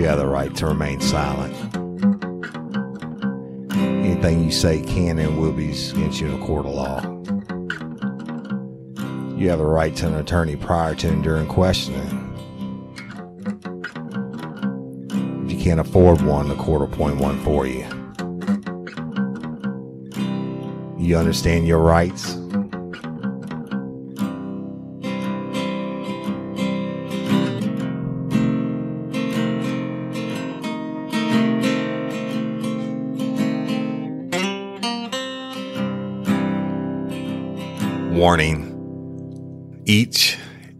You have the right to remain silent. Anything you say can and will be against you in a court of law. You have the right to an attorney prior to and during questioning. If you can't afford one, the court will appoint one for you. You understand your rights?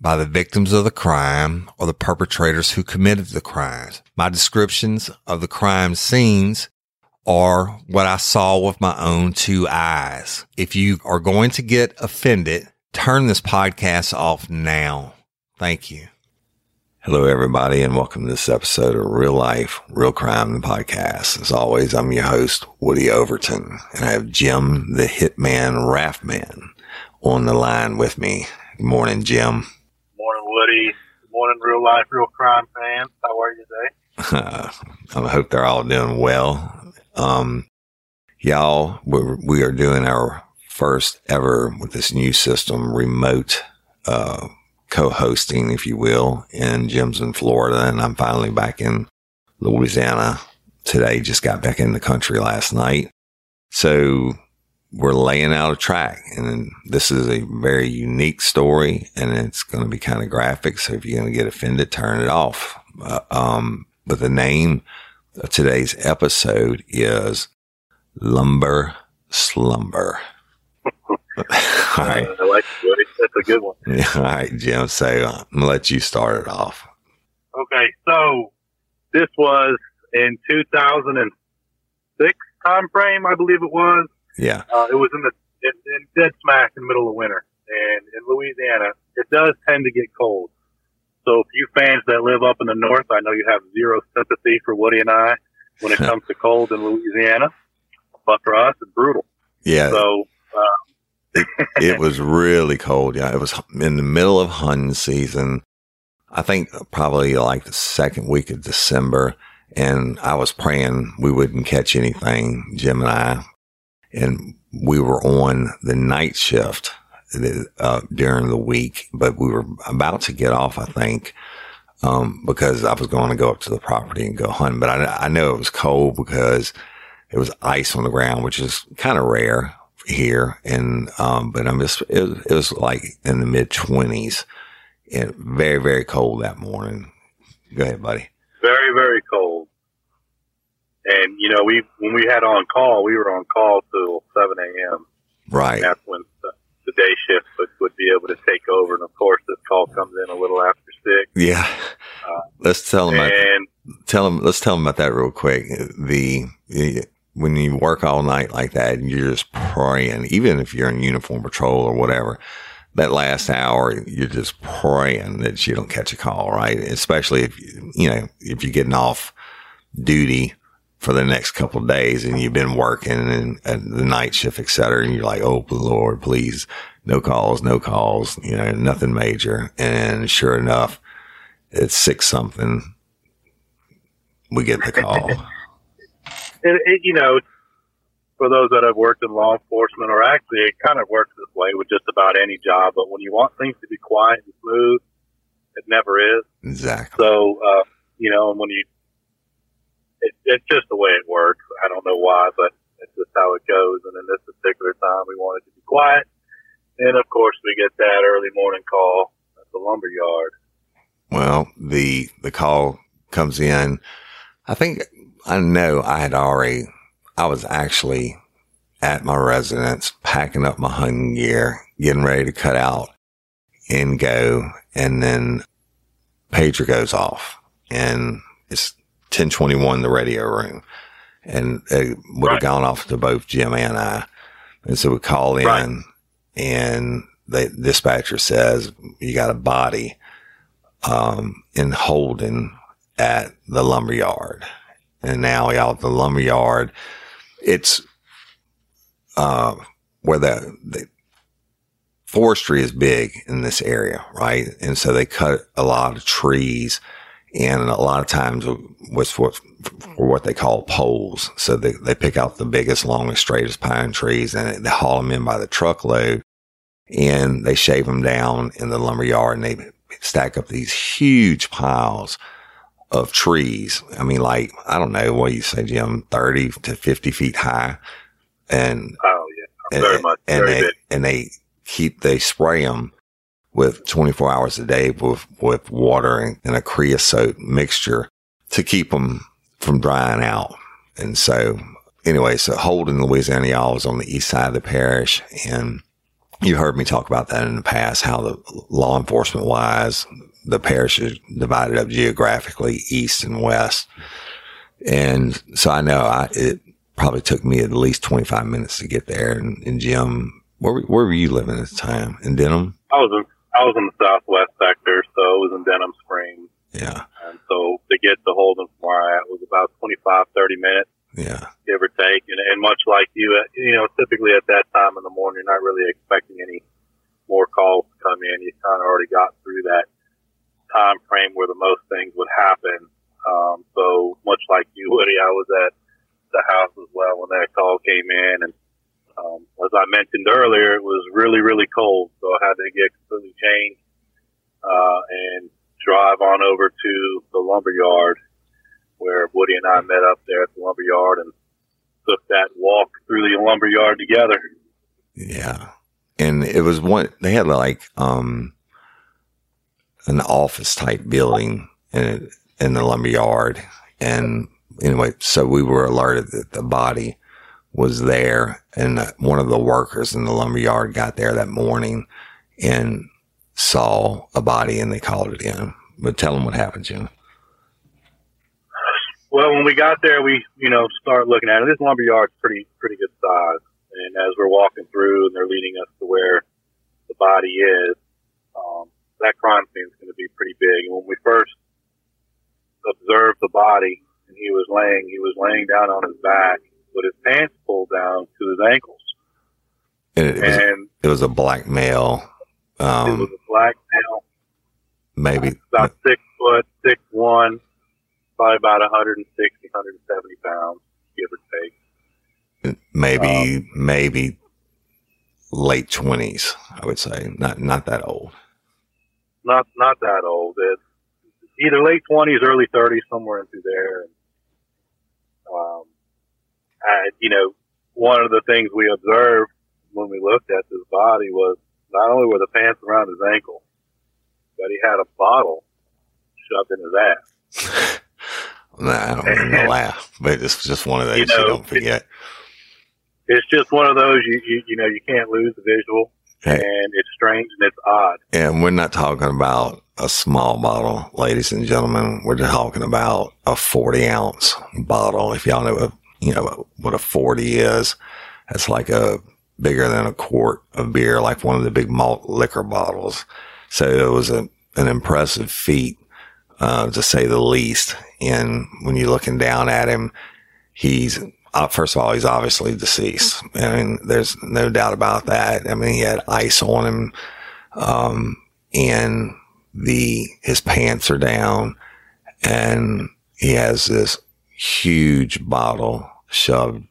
by the victims of the crime or the perpetrators who committed the crimes. My descriptions of the crime scenes are what I saw with my own two eyes. If you are going to get offended, turn this podcast off now. Thank you. Hello, everybody, and welcome to this episode of Real Life, Real Crime, the podcast. As always, I'm your host, Woody Overton, and I have Jim, the Hitman Raffman, on the line with me. Good morning, Jim. Morning, Woody. Good morning, Real Life, Real Crime fans. How are you today? I hope they're all doing well. Um, y'all, we're, we are doing our first ever with this new system, remote, uh, co-hosting, if you will, in Jim's in Florida, and I'm finally back in Louisiana today. Just got back in the country last night. So we're laying out a track and this is a very unique story and it's going to be kind of graphic. So if you're going to get offended, turn it off. Uh, um, but the name of today's episode is Lumber Slumber. All right. I like it. That's a good one. All right, Jim. So uh, I'm going to let you start it off. Okay. So this was in 2006 time frame, I believe it was. Yeah. Uh, it was in the in, in dead smack in the middle of winter. And in Louisiana, it does tend to get cold. So, if you fans that live up in the north, I know you have zero sympathy for Woody and I when it comes to cold in Louisiana. But for us, it's brutal. Yeah. So, uh, it, it was really cold. Yeah, it was in the middle of hunting season. I think probably like the second week of December, and I was praying we wouldn't catch anything, Jim and I, and we were on the night shift uh, during the week, but we were about to get off, I think, um, because I was going to go up to the property and go hunting. But I, I know it was cold because it was ice on the ground, which is kind of rare here. And, um, but I'm just, it was, it was like in the mid twenties and very, very cold that morning. Go ahead, buddy. Very, very cold. And, you know, we, when we had on call, we were on call till 7 a.m. Right. that's when the, the day shift would, would be able to take over. And of course, this call comes in a little after six. Yeah. Uh, let's tell them, and, about, tell them, let's tell them about that real quick. The, the when you work all night like that and you're just praying, even if you're in uniform patrol or whatever, that last hour, you're just praying that you don't catch a call, right? Especially if, you know, if you're getting off duty for the next couple days and you've been working and, and, the night shift, et cetera. And you're like, Oh, Lord, please, no calls, no calls, you know, nothing major. And sure enough, it's six something. We get the call. it, it, you know, for those that have worked in law enforcement, or actually it kind of works this way with just about any job, but when you want things to be quiet and smooth, it never is. Exactly. So, uh, you know, and when you, it, it's just the way it works. I don't know why, but it's just how it goes. And in this particular time, we wanted to be quiet. And of course, we get that early morning call at the lumber yard. Well, the, the call comes in. I think I know I had already, I was actually at my residence, packing up my hunting gear, getting ready to cut out and go. And then pager goes off and it's 1021, the radio room. And it would have Right. gone off to both Jim and I. And so we call in Right. and the dispatcher says, you got a body, um, in Holden at the lumber yard. And now y'all at the lumber yard, it's, uh, where the, the forestry is big in this area, right? And so they cut a lot of trees and a lot of times with what, for what they call poles. So they, they pick out the biggest, longest, straightest pine trees and they haul them in by the truckload and they shave them down in the lumber yard and they stack up these huge piles of trees. I mean, like, I don't know, what you say, Jim, 30 to 50 feet high. And Oh yeah, and, very much, and very they big. and they keep they spray them with 24 hours a day with with water and, and a creosote mixture to keep them from drying out. And so, anyway, so Holden, Louisiana, y'all was on the east side of the parish, and you heard me talk about that in the past. How the law enforcement wise, the parish is divided up geographically east and west. And so I know I, it probably took me at least 25 minutes to get there. And, and Jim, where, where were you living at the time? In Denham? I was in I was in the southwest sector, so it was in Denham Springs, Yeah. and so to get to Holden from where I at was about 25, 30 minutes, Yeah. give or take. And, and much like you, uh, you know, typically at that time in the morning, you're not really expecting any more calls to come in. You kind of already got through that time frame where the most things would happen. Um, so much like you, Woody, I was at the house as well when that call came in, and um, as I mentioned earlier, it was really, really cold, so I had to get completely changed uh, and drive on over to the lumber yard where Woody and I met up there at the lumber yard and took that walk through the lumber yard together. Yeah. And it was one, they had like, um, an office type building in, in the lumber yard. And anyway, so we were alerted that the body was there and one of the workers in the lumber yard got there that morning and saw a body and they called it in. But tell them what happened, Jim. Well, when we got there, we, you know, start looking at it. This lumber yard's pretty, pretty good size. And as we're walking through and they're leading us to where the body is, um, that crime scene is going to be pretty big. And when we first observed the body and he was laying, he was laying down on his back with his pants pulled down to his ankles. And it was, And it was a black male, it was um, a black male, maybe, about six foot, six one, probably about 160, 170 pounds, give or take. maybe maybe late twenties. I would say not not that old. Not not that old. It's either late twenties, early thirties, somewhere into there. And, um, I, you know, one of the things we observed when we looked at this body was not only were the pants around his ankle, but he had a bottle shoved in his ass. Nah, I don't mean to laugh, but it's just one of those you, You don't forget. It's just one of those you you, you know you can't lose the visual, Hey. and it's strange and it's odd. And we're not talking about a small bottle, ladies and gentlemen. We're talking about a forty ounce bottle. If y'all know what you know what a forty is, it's like a bigger than a quart of beer, like one of the big malt liquor bottles. So it was a, an impressive feat, uh, to say the least. And when you're looking down at him, he's, uh, first of all, he's obviously deceased. I mean, there's no doubt about that. I mean, he had ice on him. Um, and the, his pants are down and he has this huge bottle shoved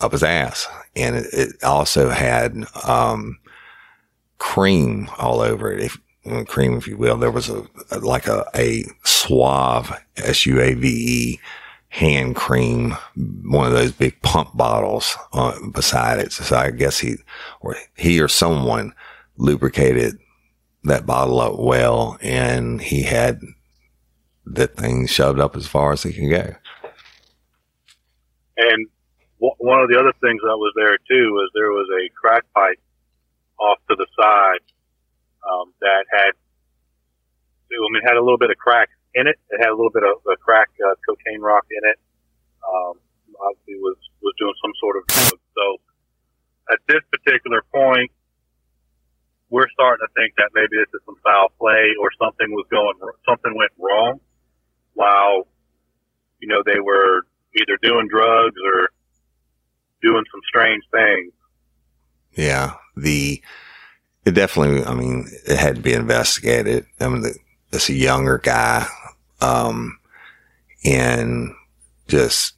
up his ass. And it, it also had, um, cream all over it. If, uh, cream, if you will, there was a, like a, a suave S-U-A-V-E hand cream, one of those big pump bottles uh, beside it. So I guess he, or he or someone lubricated that bottle up well and he had that thing shoved up as far as he can go. And w- one of the other things that was there too was there was a crack pipe off to the side um, that had, I mean, had a little bit of crack in it. It had a little bit of a crack uh, cocaine rock in it. Um, obviously was was doing some sort of drug. So at this particular point, we're starting to think that maybe this is some foul play or something was going something went wrong while you know they were either doing drugs or doing some strange things. Yeah, the it definitely. I mean, it had to be investigated. I mean, it's a younger guy, um, and just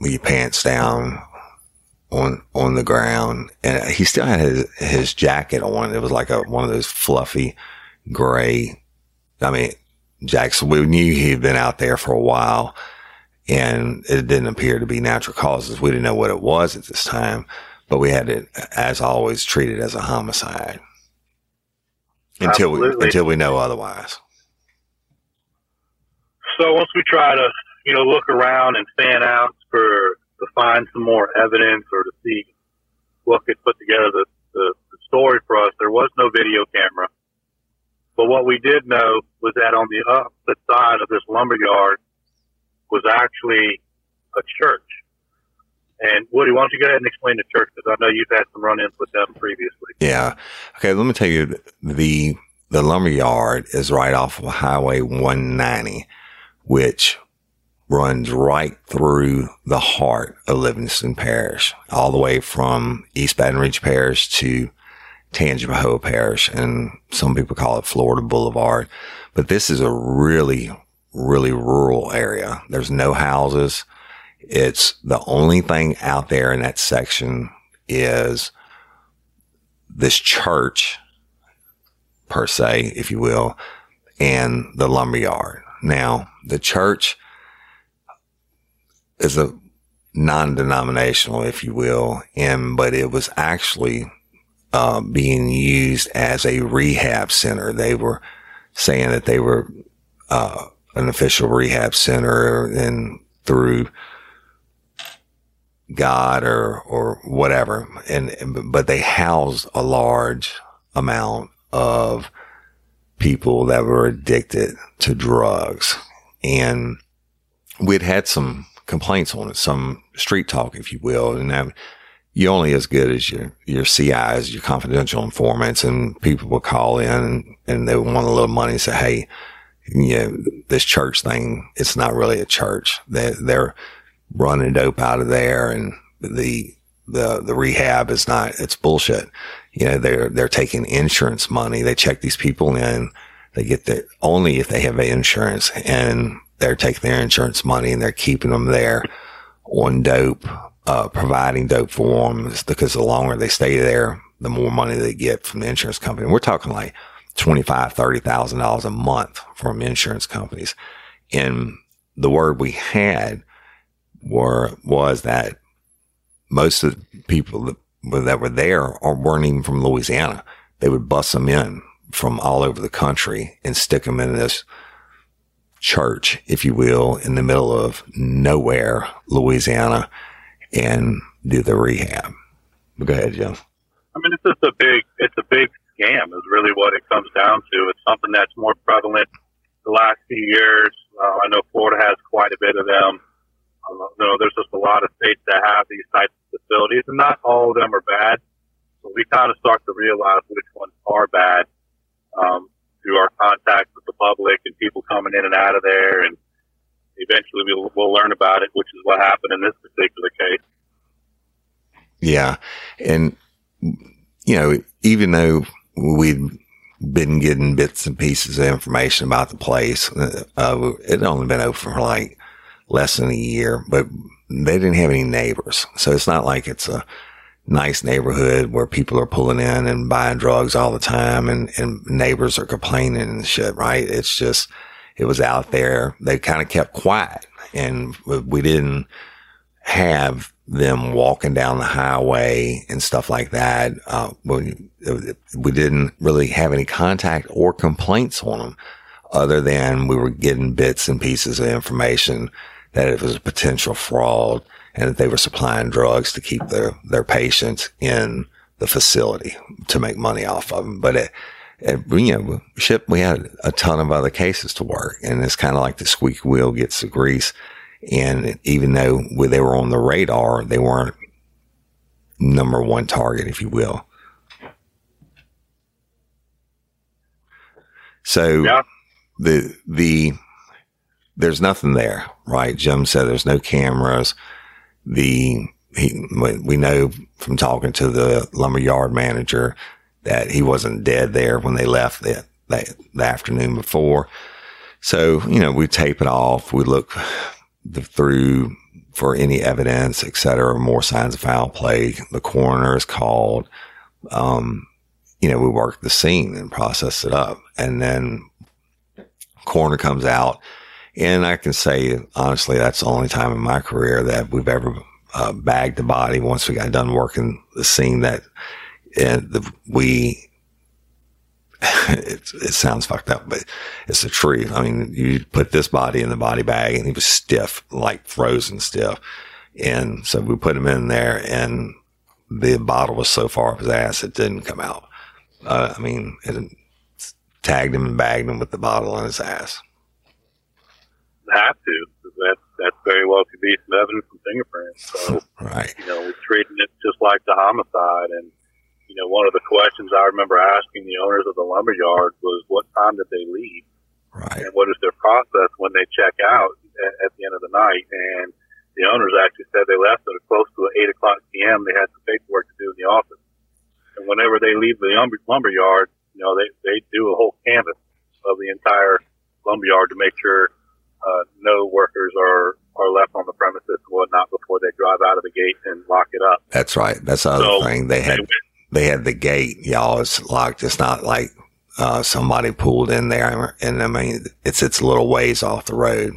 with your pants down on on the ground, and he still had his his jacket on. It was like a one of those fluffy gray. I mean, Jackson. We knew he'd been out there for a while, and it didn't appear to be natural causes. We didn't know what it was at this time, but we had it, as always, treated as a homicide until Absolutely. we until we know otherwise. So once we try to, you know, look around and fan out for to find some more evidence or to see what could put together the, the, the story for us, there was no video camera. But what we did know was that on the opposite side of this lumber yard was actually a church. And Woody, why don't you go ahead and explain the church because I know you've had some run-ins with them previously. Yeah. Okay. Let me tell you the the lumber yard is right off of Highway 190, which runs right through the heart of Livingston Parish, all the way from East Baton Rouge Parish to Tangipahoa Parish. And some people call it Florida Boulevard. But this is a really, really rural area. There's no houses. It's the only thing out there in that section is this church per se, if you will, and the lumberyard. Now, the church is a non-denominational, if you will, and but it was actually uh, being used as a rehab center. They were saying that they were uh, an official rehab center, and through God or or whatever, and but they housed a large amount of people that were addicted to drugs, and we'd had some complaints on it, some street talk, if you will. And that, you're only as good as your, your CIs, your confidential informants, and people will call in and, they want a little money and say, Hey, you know, this church thing, it's not really a church. They, they're running dope out of there and the, the, the rehab is not, it's bullshit. You know, they're, they're taking insurance money. They check these people in. They get the only if they have insurance and they're taking their insurance money and they're keeping them there on dope, uh, providing dope for them because the longer they stay there, the more money they get from the insurance company. We're talking like twenty-five, thirty thousand dollars a month from insurance companies. And the word we had were was that most of the people that, that were there weren't even from Louisiana. They would bust them in from all over the country and stick them in this church, if you will, in the middle of nowhere, Louisiana, and do the rehab. But go ahead, Jim. I mean, it's just a big, it's a big scam is really what it comes down to. It's something that's more prevalent the last few years. Uh, I know Florida has quite a bit of them. Uh, you know, there's just a lot of states that have these types of facilities, and not all of them are bad. So we kind of start to realize which ones are bad. Um, through our contact with the public and people coming in and out of there. And eventually we'll, we'll learn about it, which is what happened in this particular case. Yeah. And, you know, even though we'd been getting bits and pieces of information about the place, uh, it had only been open for like less than a year, but they didn't have any neighbors. So it's not like it's a, nice neighborhood where people are pulling in and buying drugs all the time and, and neighbors are complaining and shit, right? It's just, it was out there. They kind of kept quiet and we didn't have them walking down the highway and stuff like that. Uh, we, we didn't really have any contact or complaints on them other than we were getting bits and pieces of information that it was a potential fraud and that they were supplying drugs to keep their, their patients in the facility to make money off of them. But it, And, you know, ship, we had a ton of other cases to work and it's kind of like the squeaky wheel gets the grease. And even though they were on the radar, they weren't number one target, if you will. So yeah. the, the, there's nothing there, right? Jim said there's no cameras. The, he, we know from talking to the lumberyard manager that he wasn't dead there when they left the, the, the afternoon before. So, you know, we tape it off. We look the, through for any evidence, et cetera, more signs of foul play. The coroner is called. Um, you know, we work the scene and process it up. And then coroner comes out. And I can say, honestly, that's the only time in my career that we've ever uh, bagged the body once we got done working the scene that and the, we it, it, sounds fucked up, but it's the truth. I mean, you put this body in the body bag and he was stiff, like frozen stiff. And so we put him in there and the bottle was so far up his ass, it didn't come out. Uh, I mean, it tagged him and bagged him with the bottle on his ass. Have to. That, that very well could be some evidence from fingerprints. So, right. you know, we're treating it just like the homicide and, you know, one of the questions I remember asking the owners of the lumber yard was, what time did they leave? Right. And what is their process when they check out at, at the end of the night? And the owners actually said they left at close to 8 o'clock p.m. They had some paperwork to do in the office. And whenever they leave the lumber, lumber yard, you know, they, they do a whole canvas of the entire lumber yard to make sure uh, no workers are are left on the premises and whatnot before they drive out of the gate and lock it up. That's right. That's the other so thing. They had they they had the gate, y'all. It's locked. It's not like uh, somebody pulled in there, and I mean, it's it's a little ways off the road.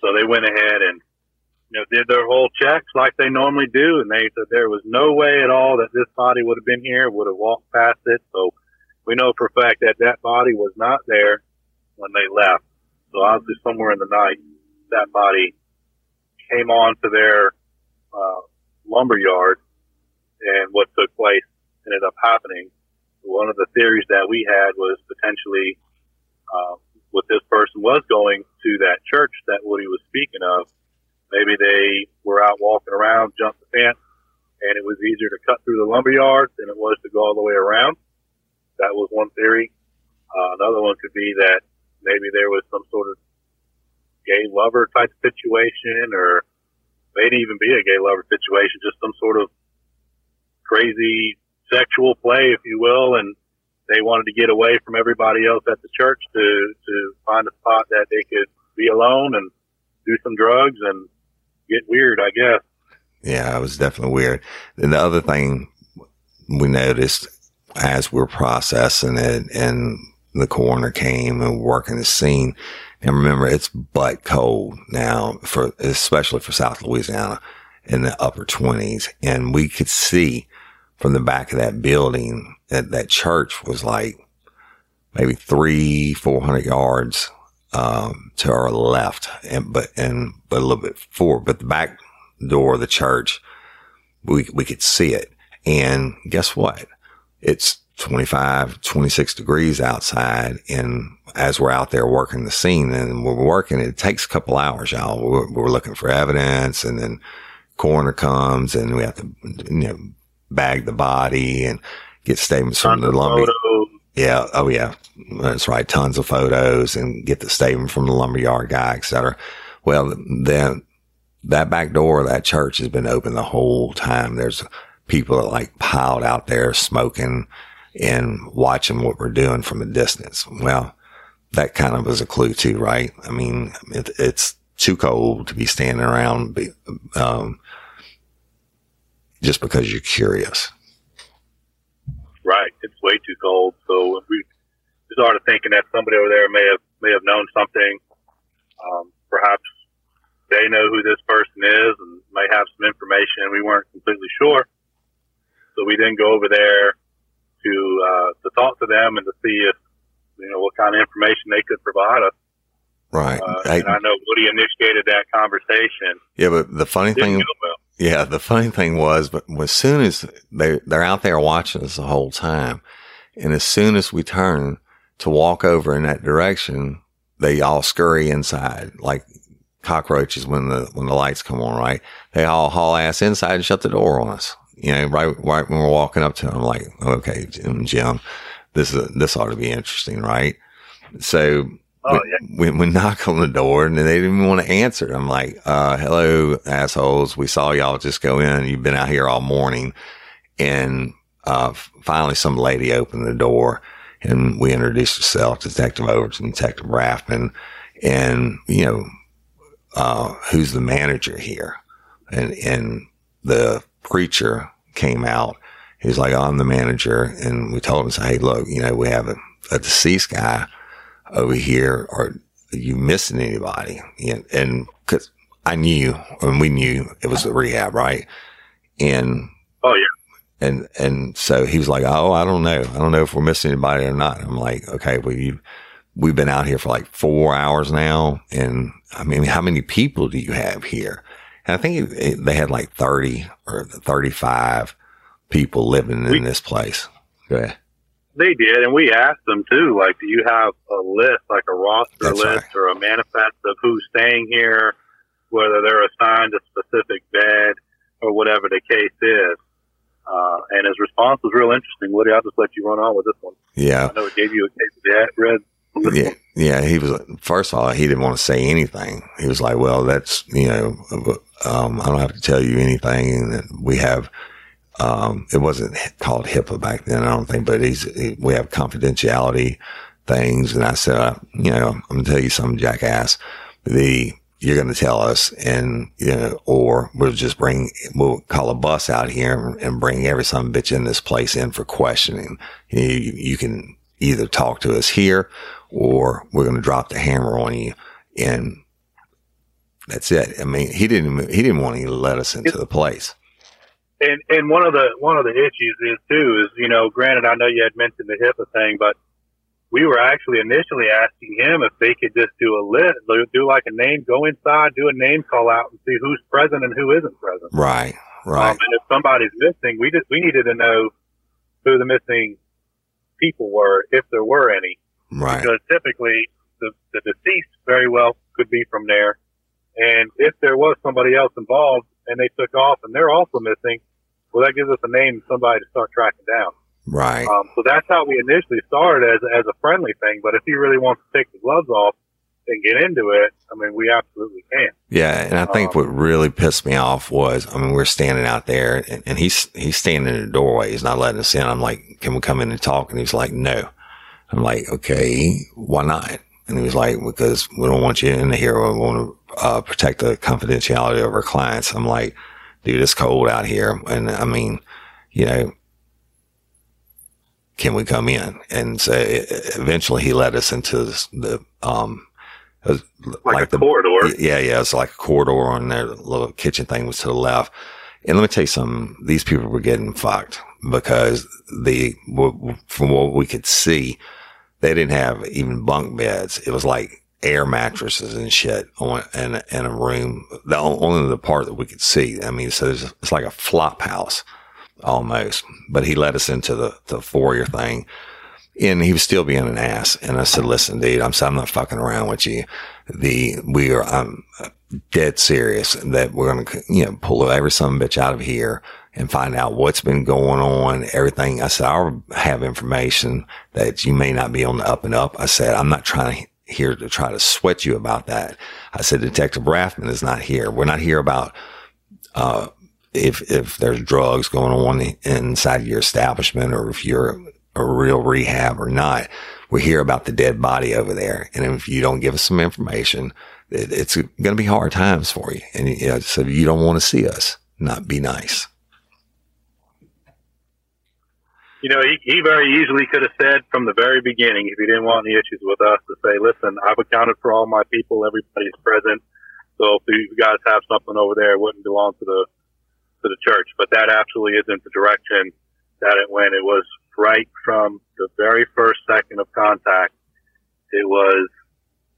So they went ahead and you know did their whole checks like they normally do, and they said there was no way at all that this body would have been here, would have walked past it. So we know for a fact that that body was not there when they left. So obviously, somewhere in the night, that body came on to their uh, lumber yard and what took place ended up happening. One of the theories that we had was potentially uh, what this person was going to that church that Woody was speaking of. Maybe they were out walking around, jumped the fence, and it was easier to cut through the lumber yard than it was to go all the way around. That was one theory. Uh, another one could be that maybe there was some sort of gay lover type situation, or maybe even be a gay lover situation, just some sort of crazy sexual play, if you will, and they wanted to get away from everybody else at the church to to find a spot that they could be alone and do some drugs and get weird, I guess. Yeah, it was definitely weird. And the other thing we noticed as we're processing it and the coroner came and working the scene. And remember, it's butt cold now for, especially for South Louisiana in the upper twenties. And we could see from the back of that building that that church was like maybe three, four hundred yards, um, to our left and, but, and, but a little bit forward, but the back door of the church, we, we could see it. And guess what? It's 25, 26 degrees outside. And as we're out there working the scene and we're working, it takes a couple hours, y'all. We're, we're looking for evidence and then coroner comes and we have to, you know, bag the body and get statements from the lumber. Yeah. Oh yeah. That's right. Tons of photos and get the statement from the lumberyard guy, et cetera. Well, then that back door of that church has been open the whole time. There's people that like piled out there smoking and watching what we're doing from a distance. Well, that kind of was a clue too, right? I mean, it, it's too cold to be standing around, um, just because you're curious. Right. It's way too cold. So we started thinking that somebody over there may have, may have known something. Um, perhaps they know who this person is and may have some information and we weren't completely sure. So we then go over there to, uh, to talk to them and to see if, you know, what kind of information they could provide us. Right. Uh, I, and I know Woody initiated that conversation. Yeah, but the funny thing. Yeah, the funny thing was, but as soon as they they're out there watching us the whole time, and as soon as we turn to walk over in that direction, they all scurry inside like cockroaches when the when the lights come on. Right? They all haul ass inside and shut the door on us. You know, right right when we're walking up to them, like, okay, Jim, Jim, this is this ought to be interesting, right? So Oh we, we, we knock on the door and they didn't even want to answer. I'm like, uh, hello, assholes. We saw y'all just go in. You've been out here all morning. And, uh, finally some lady opened the door and we introduced ourselves, Detective Overton, Detective Raffman, and, you know, uh, who's the manager here? And, and the preacher came out. He's like, I'm the manager. And we told him, say, hey, look, you know, we have a, a deceased guy over here. Are you missing anybody? And, and cause I knew and we knew it was a rehab, right? And, Oh yeah. and, and so he was like, Oh, I don't know. I don't know if we're missing anybody or not. I'm like, okay, well, you, we've been out here for like four hours now. And I mean, how many people do you have here? And I think it, it- they had like 30 or 35 people living in We- this place. Yeah. They did, and we asked them too. Like, do you have a list, like a roster That's list right. or a manifest of who's staying here, whether they're assigned a specific bed or whatever the case is? Uh, and his response was real interesting. Woody, I'll just let you run on with this one. Yeah. I know it gave you a case of the red. Yeah. Yeah. He was first of all, he didn't want to say anything. He was like, "Well, that's you know, um, I don't have to tell you anything." And we have, um, it wasn't called HIPAA back then, I don't think, but he's he, we have confidentiality things. And I said, uh, you know, I'm gonna tell you something, jackass. The you're going to tell us, and you know, or we'll just bring, we'll call a bus out here and bring every some bitch in this place in for questioning. You, you can either talk to us here or we're going to drop the hammer on you. And that's it. I mean, he didn't, he didn't want to let us into the place. And and one of the one of the issues is too is you know, granted, I know you had mentioned the HIPAA thing, but we were actually initially asking him if they could just do a list, do- like a name, go inside, do a name call out, and see who's present and who isn't present. Right. Right. Um, and if somebody's missing, we just we needed to know who the missing people were, if there were any, right. because typically the, the deceased very well could be from there, and if there was somebody else involved and they took off and they're also missing, well, that gives us a name, somebody to start tracking down. Right. Um, so that's how we initially started as as a friendly thing. But if he really wants to take the gloves off and get into it, I mean, we absolutely can. Yeah, and I think Um, what really pissed me off was, I mean, we're standing out there, and, and he's he's standing in the doorway. He's not letting us in. I'm like, "Can we come in and talk?" And he's like, "No." I'm like, "Okay, why not?" And he was like, "Because we don't want you in here. We want to uh, protect the confidentiality of our clients." I'm like, "Dude, it's cold out here, and I mean, you know." Can we come in? And so eventually he led us into the, um, Like, a the, corridor. yeah, yeah. It's like a corridor on there. The little kitchen thing was to the left. And let me tell you something. These people were getting fucked because the, from what we could see, they didn't have even bunk beds. It was like air mattresses and shit on in in a room. The only the part that we could see. I mean, so it's, it's like a flop house almost. But he led us into the the foyer thing, and he was still being an ass. And I said, "Listen, dude, I'm I'm not fucking around with you. The we are I'm dead serious that we're gonna you know pull every some bitch out of here." And find out what's been going on, everything. I said, I'll have information that you may not be on the up and up. I said, I'm not trying to here to try to sweat you about that. I said, Detective Raffman is not here. We're not here about, uh, if, if there's drugs going on inside your establishment or if you're a real rehab or not. We're here about the dead body over there. And if you don't give us some information, it, it's going to be hard times for you. And you know, so you don't want to see us not be nice. You know, he, he very easily could have said from the very beginning, if he didn't want any issues with us, to say, listen, I've accounted for all my people. Everybody's present. So if you guys have something over there, it wouldn't belong to the, to the church. But that absolutely isn't the direction that it went. It was right from the very first second of contact. It was,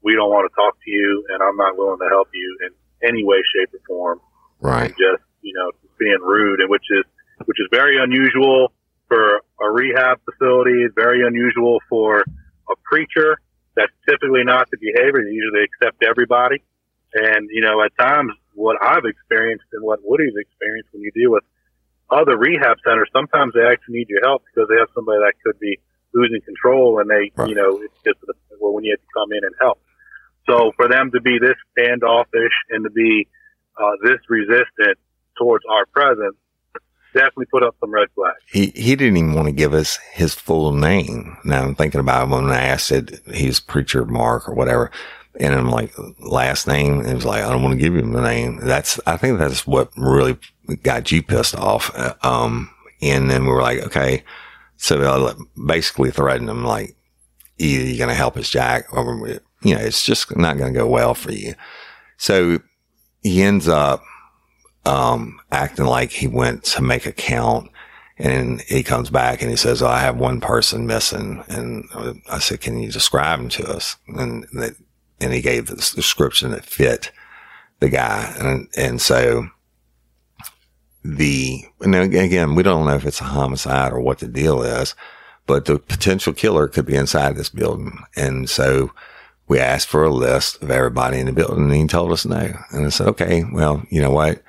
we don't want to talk to you and I'm not willing to help you in any way, shape or form. Right. And just you know, being rude, and which is which is very unusual for a rehab facility. Very unusual for a preacher. That's typically not the behavior. They usually accept everybody. And, you know, at times what I've experienced and what Woody's experienced when you deal with other rehab centers, sometimes they actually need your help because they have somebody that could be losing control and they, right. you know, it's just well, when you have to come in and help. So for them to be this standoffish and to be uh, this resistant towards our presence definitely put up some red flags. He he didn't even want to give us his full name. Now I'm thinking about it when I asked it, he's preacher Mark or whatever. And I'm like, last name. And he was like, I don't want to give him the name. That's, I think that's what really got you pissed off. Uh, um, and then we were like, okay. So basically threatened him like, either you're going to help us, Jack, or, you know, it's just not going to go well for you. So he ends up, um, acting like he went to make a count and he comes back and he says, oh, I have one person missing. And I said, can you describe him to us? And and he gave this description that fit the guy. And, and so the, and again, we don't know if it's a homicide or what the deal is, but the potential killer could be inside this building. And so we asked for a list of everybody in the building and he told us no. And I said, okay, well, you know what?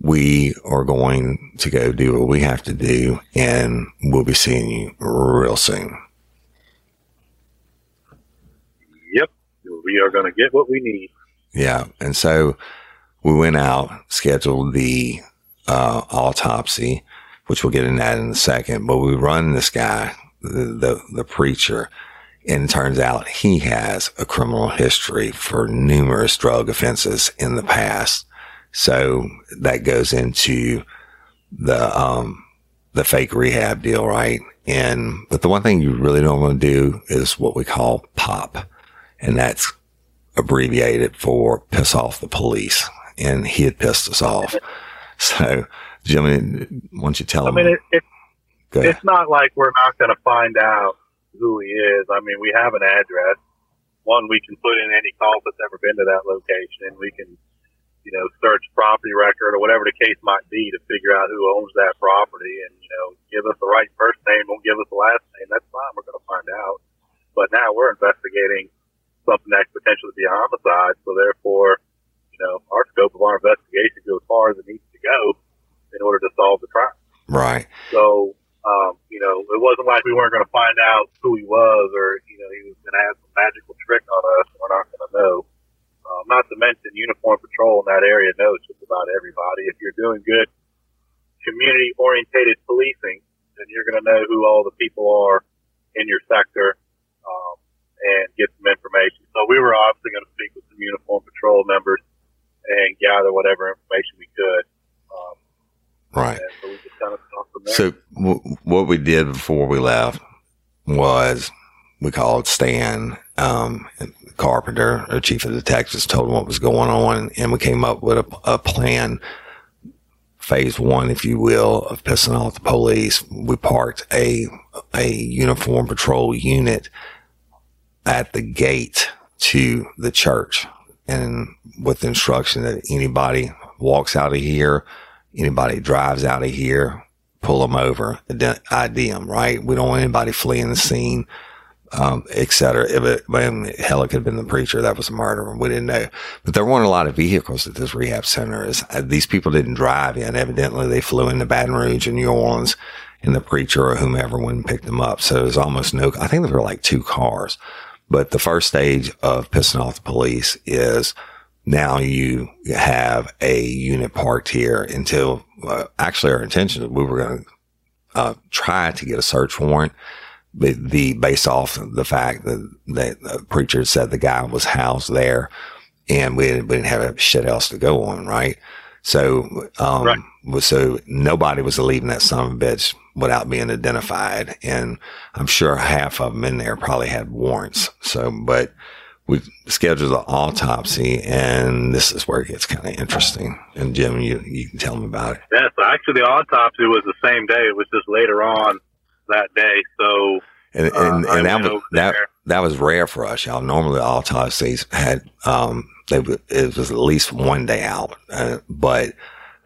We are going to go do what we have to do and we'll be seeing you real soon. Yep. We are going to get what we need. Yeah. And so we went out, scheduled the uh, autopsy, which we'll get in that in a second, but we run this guy, the, the, the preacher, and it turns out he has a criminal history for numerous drug offenses in the past. So that goes into the, um, the fake rehab deal, right? And, but the one thing you really don't want to do is what we call POP. And that's abbreviated for piss off the police. And he had pissed us off. So, Jimmy, why don't you tell I him? I mean, it, it, it's not like we're not going to find out who he is. I mean, we have an address. One, we can put in any call that's ever been to that location and we can you know, search property record or whatever the case might be to figure out who owns that property and, you know, give us the right first name, don't give us the last name. That's fine. We're going to find out. But now we're investigating something that could potentially be a homicide. So therefore, you know, our scope of our investigation goes as far as it needs to go in order to solve the crime. Right. So, um, you know, it wasn't like we weren't going to find out who he was or, you know, he was going to have some magical trick on us we're not going to know. Uh, not to mention uniform patrol in that area knows just about everybody. If you're doing good community orientated policing, then you're going to know who all the people are in your sector um, and get some information. So we were obviously going to speak with some uniform patrol members and gather whatever information we could. Um, right. So, we kind of so w- what we did before we left was we called Stan, um, Carpenter, our chief of detectives, told him what was going on, and we came up with a, a plan, phase one, if you will, of pissing off the police. We parked a a uniform patrol unit at the gate to the church, and with the instruction that anybody walks out of here, anybody drives out of here, pull them over, ID them. Right? We don't want anybody fleeing the scene um, et cetera. If it, when hell, it could have been the preacher that was a murderer. We didn't know, but there weren't a lot of vehicles at this rehab center. Is uh, these people didn't drive in. Evidently, they flew into Baton Rouge and New Orleans, and the preacher or whomever went and picked them up. So there's almost no. I think there were like two cars. But the first stage of pissing off the police is now you have a unit parked here until uh, actually our intention we were going to uh, try to get a search warrant the, the based off the fact that, that the preacher said the guy was housed there and we didn't, we didn't have a shit else to go on, right? So, um, right. so nobody was leaving that son of a bitch without being identified. And I'm sure half of them in there probably had warrants. So, but we scheduled the autopsy and this is where it gets kind of interesting. And Jim, you, you can tell me about it. Yeah. So actually the autopsy was the same day. It was just later on that day. So and and, uh, and that was that that was rare for us, y'all. Normally, autopsies had um they it was at least one day out, uh, but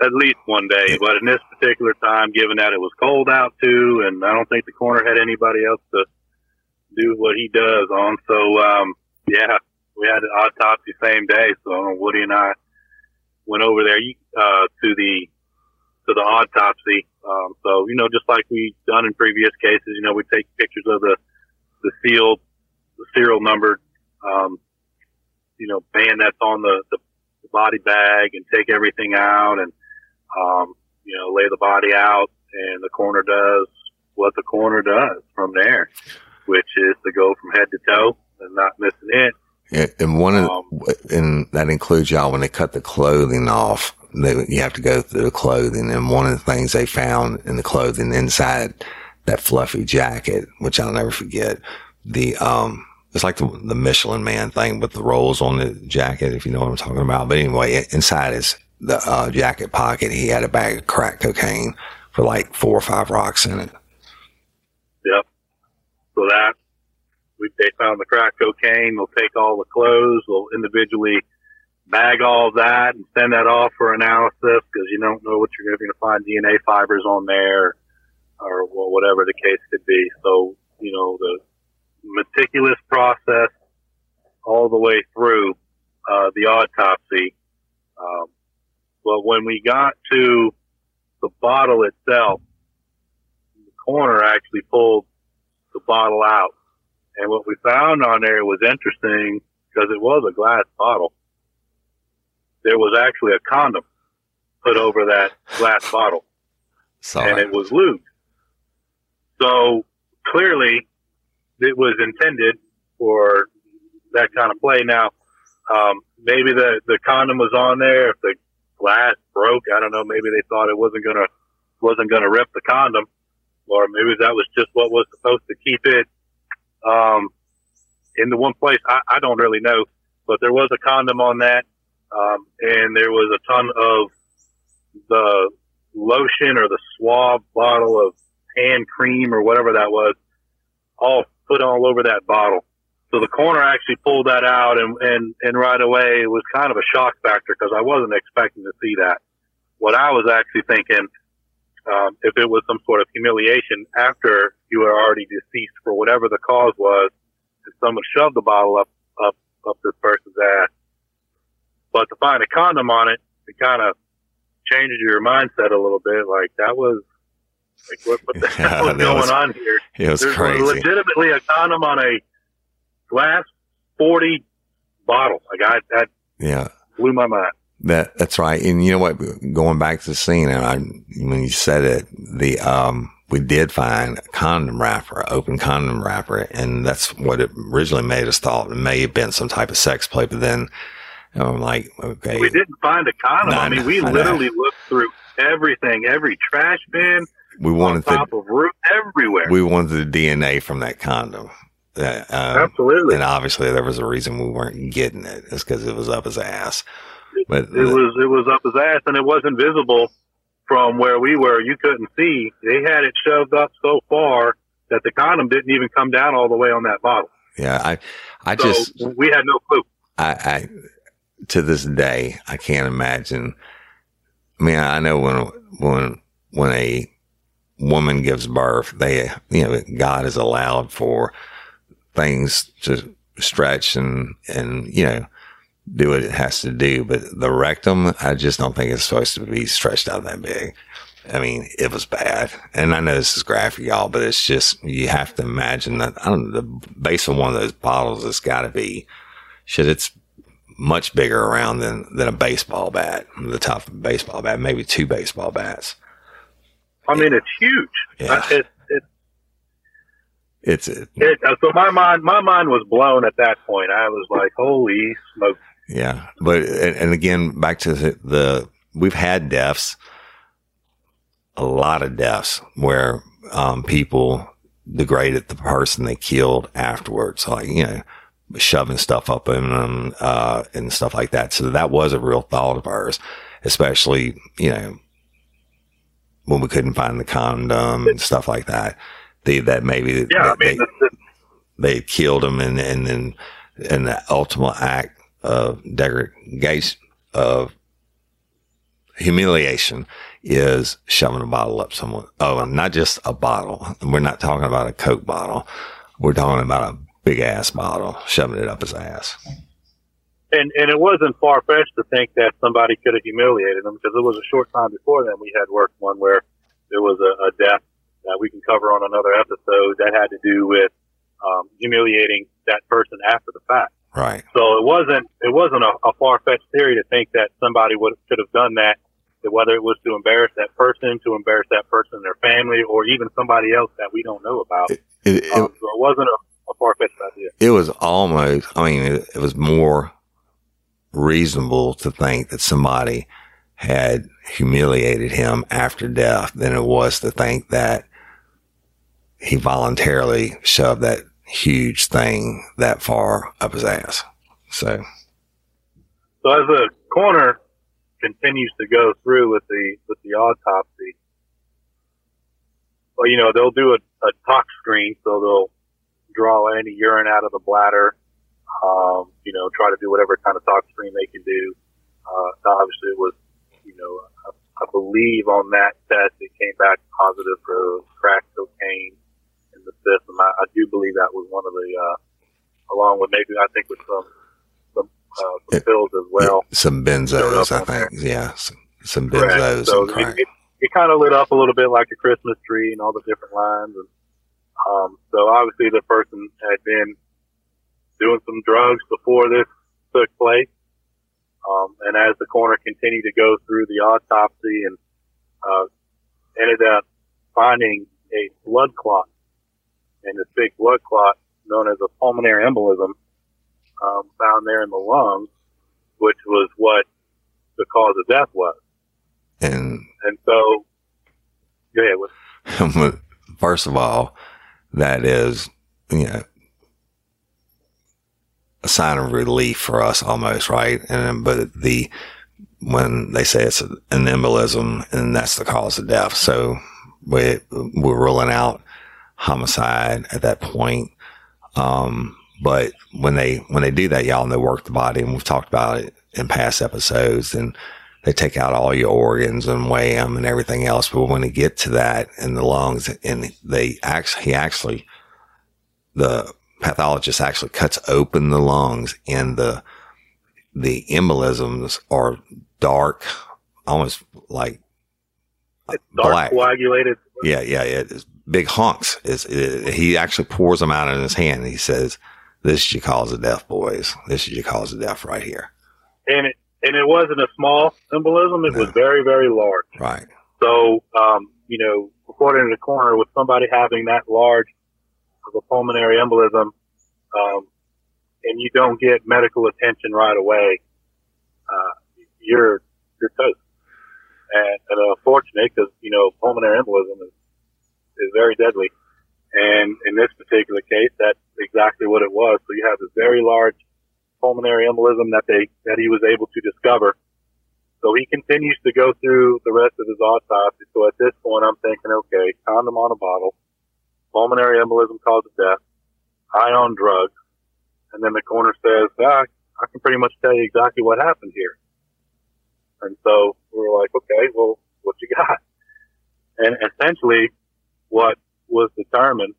at least one day. But in this particular time, given that it was cold out too, and I don't think the coroner had anybody else to do what he does on. So, um, yeah, we had an autopsy same day. So Woody and I went over there uh, to the to the autopsy. Um, so you know, just like we've done in previous cases, you know, we take pictures of the the sealed, the serial numbered, um, you know, band that's on the, the, the body bag and take everything out and um, you know, lay the body out, and the coroner does what the coroner does from there, which is to go from head to toe and not missing it. Yeah, and one of, um, and that includes y'all when they cut the clothing off. They, you have to go through the clothing, and one of the things they found in the clothing inside that fluffy jacket, which I'll never forget, the um, it's like the, the Michelin Man thing with the rolls on the jacket, if you know what I'm talking about. But anyway, inside his, the uh, jacket pocket, he had a bag of crack cocaine for like four or five rocks in it. Yep. So that we they found the crack cocaine. They'll take all the clothes. They'll individually bag all that and send that off for analysis because you don't know what you're going to find DNA fibers on there or whatever the case could be. So you know the meticulous process all the way through uh, the autopsy. Um, but when we got to the bottle itself, the coroner actually pulled the bottle out. And what we found on there was interesting because it was a glass bottle. There was actually a condom put over that glass bottle. And it was lubed. So clearly it was intended for that kind of play. Now, um, maybe the, the condom was on there. If the glass broke. I don't know. Maybe they thought it wasn't gonna wasn't gonna rip the condom, or maybe that was just what was supposed to keep it um, in the one place. I, I don't really know, but there was a condom on that, um, and there was a ton of the lotion or the swab bottle of hand cream or whatever that was, all put all over that bottle. So the coroner actually pulled that out and, and, and right away it was kind of a shock factor because I wasn't expecting to see that. What I was actually thinking, um, if it was some sort of humiliation after you were already deceased for whatever the cause was, and someone shoved the bottle up, up, up this person's ass. But to find a condom on it, it kind of changes your mindset a little bit. Like that was, like what, what the hell is going was, on here? It was There's crazy. legitimately a condom on a glass 40 bottle. Like I, that yeah. blew my mind. That, that's right. And you know what? Going back to the scene and I, when you said it, the, um, we did find a condom wrapper, open condom wrapper. And that's what it originally made us thought it may have been some type of sex play. But then I'm like, okay. We didn't find a condom. I mean, we literally looked through everything, every trash bin. We wanted top the, of roof, everywhere. We wanted the DNA from that condom. Uh, Absolutely. And obviously there was a reason we weren't getting it. It's because it was up his ass. But it was, it was up his ass and it wasn't visible from where we were. You couldn't see. They had it shoved up so far that the condom didn't even come down all the way on that bottle. Yeah. I, I so just, we had no clue. I, I, to this day, I can't imagine. I mean, I know when, when, when a woman gives birth, they, you know, God has allowed for things to stretch and, and, you know, do what it has to do. But the rectum, I just don't think it's supposed to be stretched out that big. I mean, it was bad. And I know this is graphic, y'all, but it's just, you have to imagine that, I don't know, the base of one of those bottles has got to be, shit, it's much bigger around than, than a baseball bat, the top of a baseball bat, maybe two baseball bats. I mean, it's huge. Yeah. It, it's it, uh, so my mind my mind was blown at that point. I was like, "Holy smoke!" Yeah, but and again, back to the, the we've had deaths, a lot of deaths where um, people degraded the person they killed afterwards, like you know, shoving stuff up in them uh, and stuff like that. So that was a real thought of ours, especially you know when we couldn't find the condom and stuff like that they, that maybe yeah, they, I mean, the, they killed him and, and then, in the ultimate act of degradation of humiliation is shoving a bottle up someone. Oh, and not just a bottle. We're not talking about a Coke bottle. We're talking about a big ass bottle, shoving it up his ass. And and it wasn't far fetched to think that somebody could have humiliated him because it was a short time before then we had worked one where there was a, a death that we can cover on another episode that had to do with um, humiliating that person after the fact. Right. So it wasn't it wasn't a, a far fetched theory to think that somebody would could have done that, whether it was to embarrass that person, to embarrass that person and their family, or even somebody else that we don't know about. It, it, um, so it wasn't a, a far fetched idea. It was almost. I mean, it, it was more reasonable to think that somebody had humiliated him after death than it was to think that he voluntarily shoved that huge thing that far up his ass. So, so as the coroner continues to go through with the with the autopsy, well, you know they'll do a, a tox screen, so they'll draw any urine out of the bladder. Um, you know, try to do whatever kind of tox screen they can do. Uh, obviously, it was, you know, I, I believe on that test it came back positive for crack cocaine in the system. I, I do believe that was one of the, uh, along with maybe I think with some some, uh, some it, pills as well. Some benzos, I think. There. Yeah, some, some benzos so and crack. It, it, it kind of lit up a little bit like a Christmas tree and all the different lines. And um, so obviously the person had been doing some drugs before this took place. Um, and as the coroner continued to go through the autopsy and uh, ended up finding a blood clot and this big blood clot known as a pulmonary embolism um, found there in the lungs, which was what the cause of death was. And and so, go ahead. First of all, that is you know a sign of relief for us almost, right? And but the when they say it's an embolism and that's the cause of death, so we we're ruling out homicide at that point. Um, but when they, when they do that, y'all know work the body and we've talked about it in past episodes and they take out all your organs and weigh them and everything else. But when they get to that in the lungs and they actually, he actually, the pathologist actually cuts open the lungs and the, the embolisms are dark, almost like it's dark black. coagulated. Yeah, yeah, it is big hunks. Is he actually pours them out in his hand? And he says, "This is your cause of death, boys. This is your cause of death right here." And it and it wasn't a small embolism; it no. was very, very large. Right. So, um, you know, according to the coroner, with somebody having that large of a pulmonary embolism, um, and you don't get medical attention right away, uh, you're you're toast. And, and unfortunate because you know pulmonary embolism is is very deadly. And in this particular case, that's exactly what it was. So you have this very large pulmonary embolism that they, that he was able to discover. So he continues to go through the rest of his autopsy. So at this point, I'm thinking, okay, condom on a bottle, pulmonary embolism cause of death, high on drugs. And then the coroner says, ah, I can pretty much tell you exactly what happened here. And so we are like, okay, well, what you got? And essentially, what was determined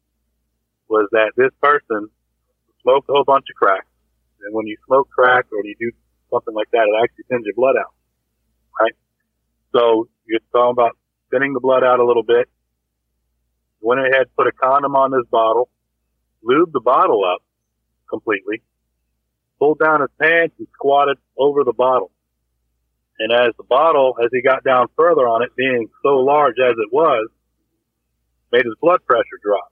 was that this person smoked a whole bunch of crack. And when you smoke crack or you do something like that, it actually thins your blood out. Right? So you're talking about thinning the blood out a little bit. Went ahead, put a condom on this bottle, lubed the bottle up completely, pulled down his pants and squatted over the bottle. And as the bottle, as he got down further on it, being so large as it was, made his blood pressure drop.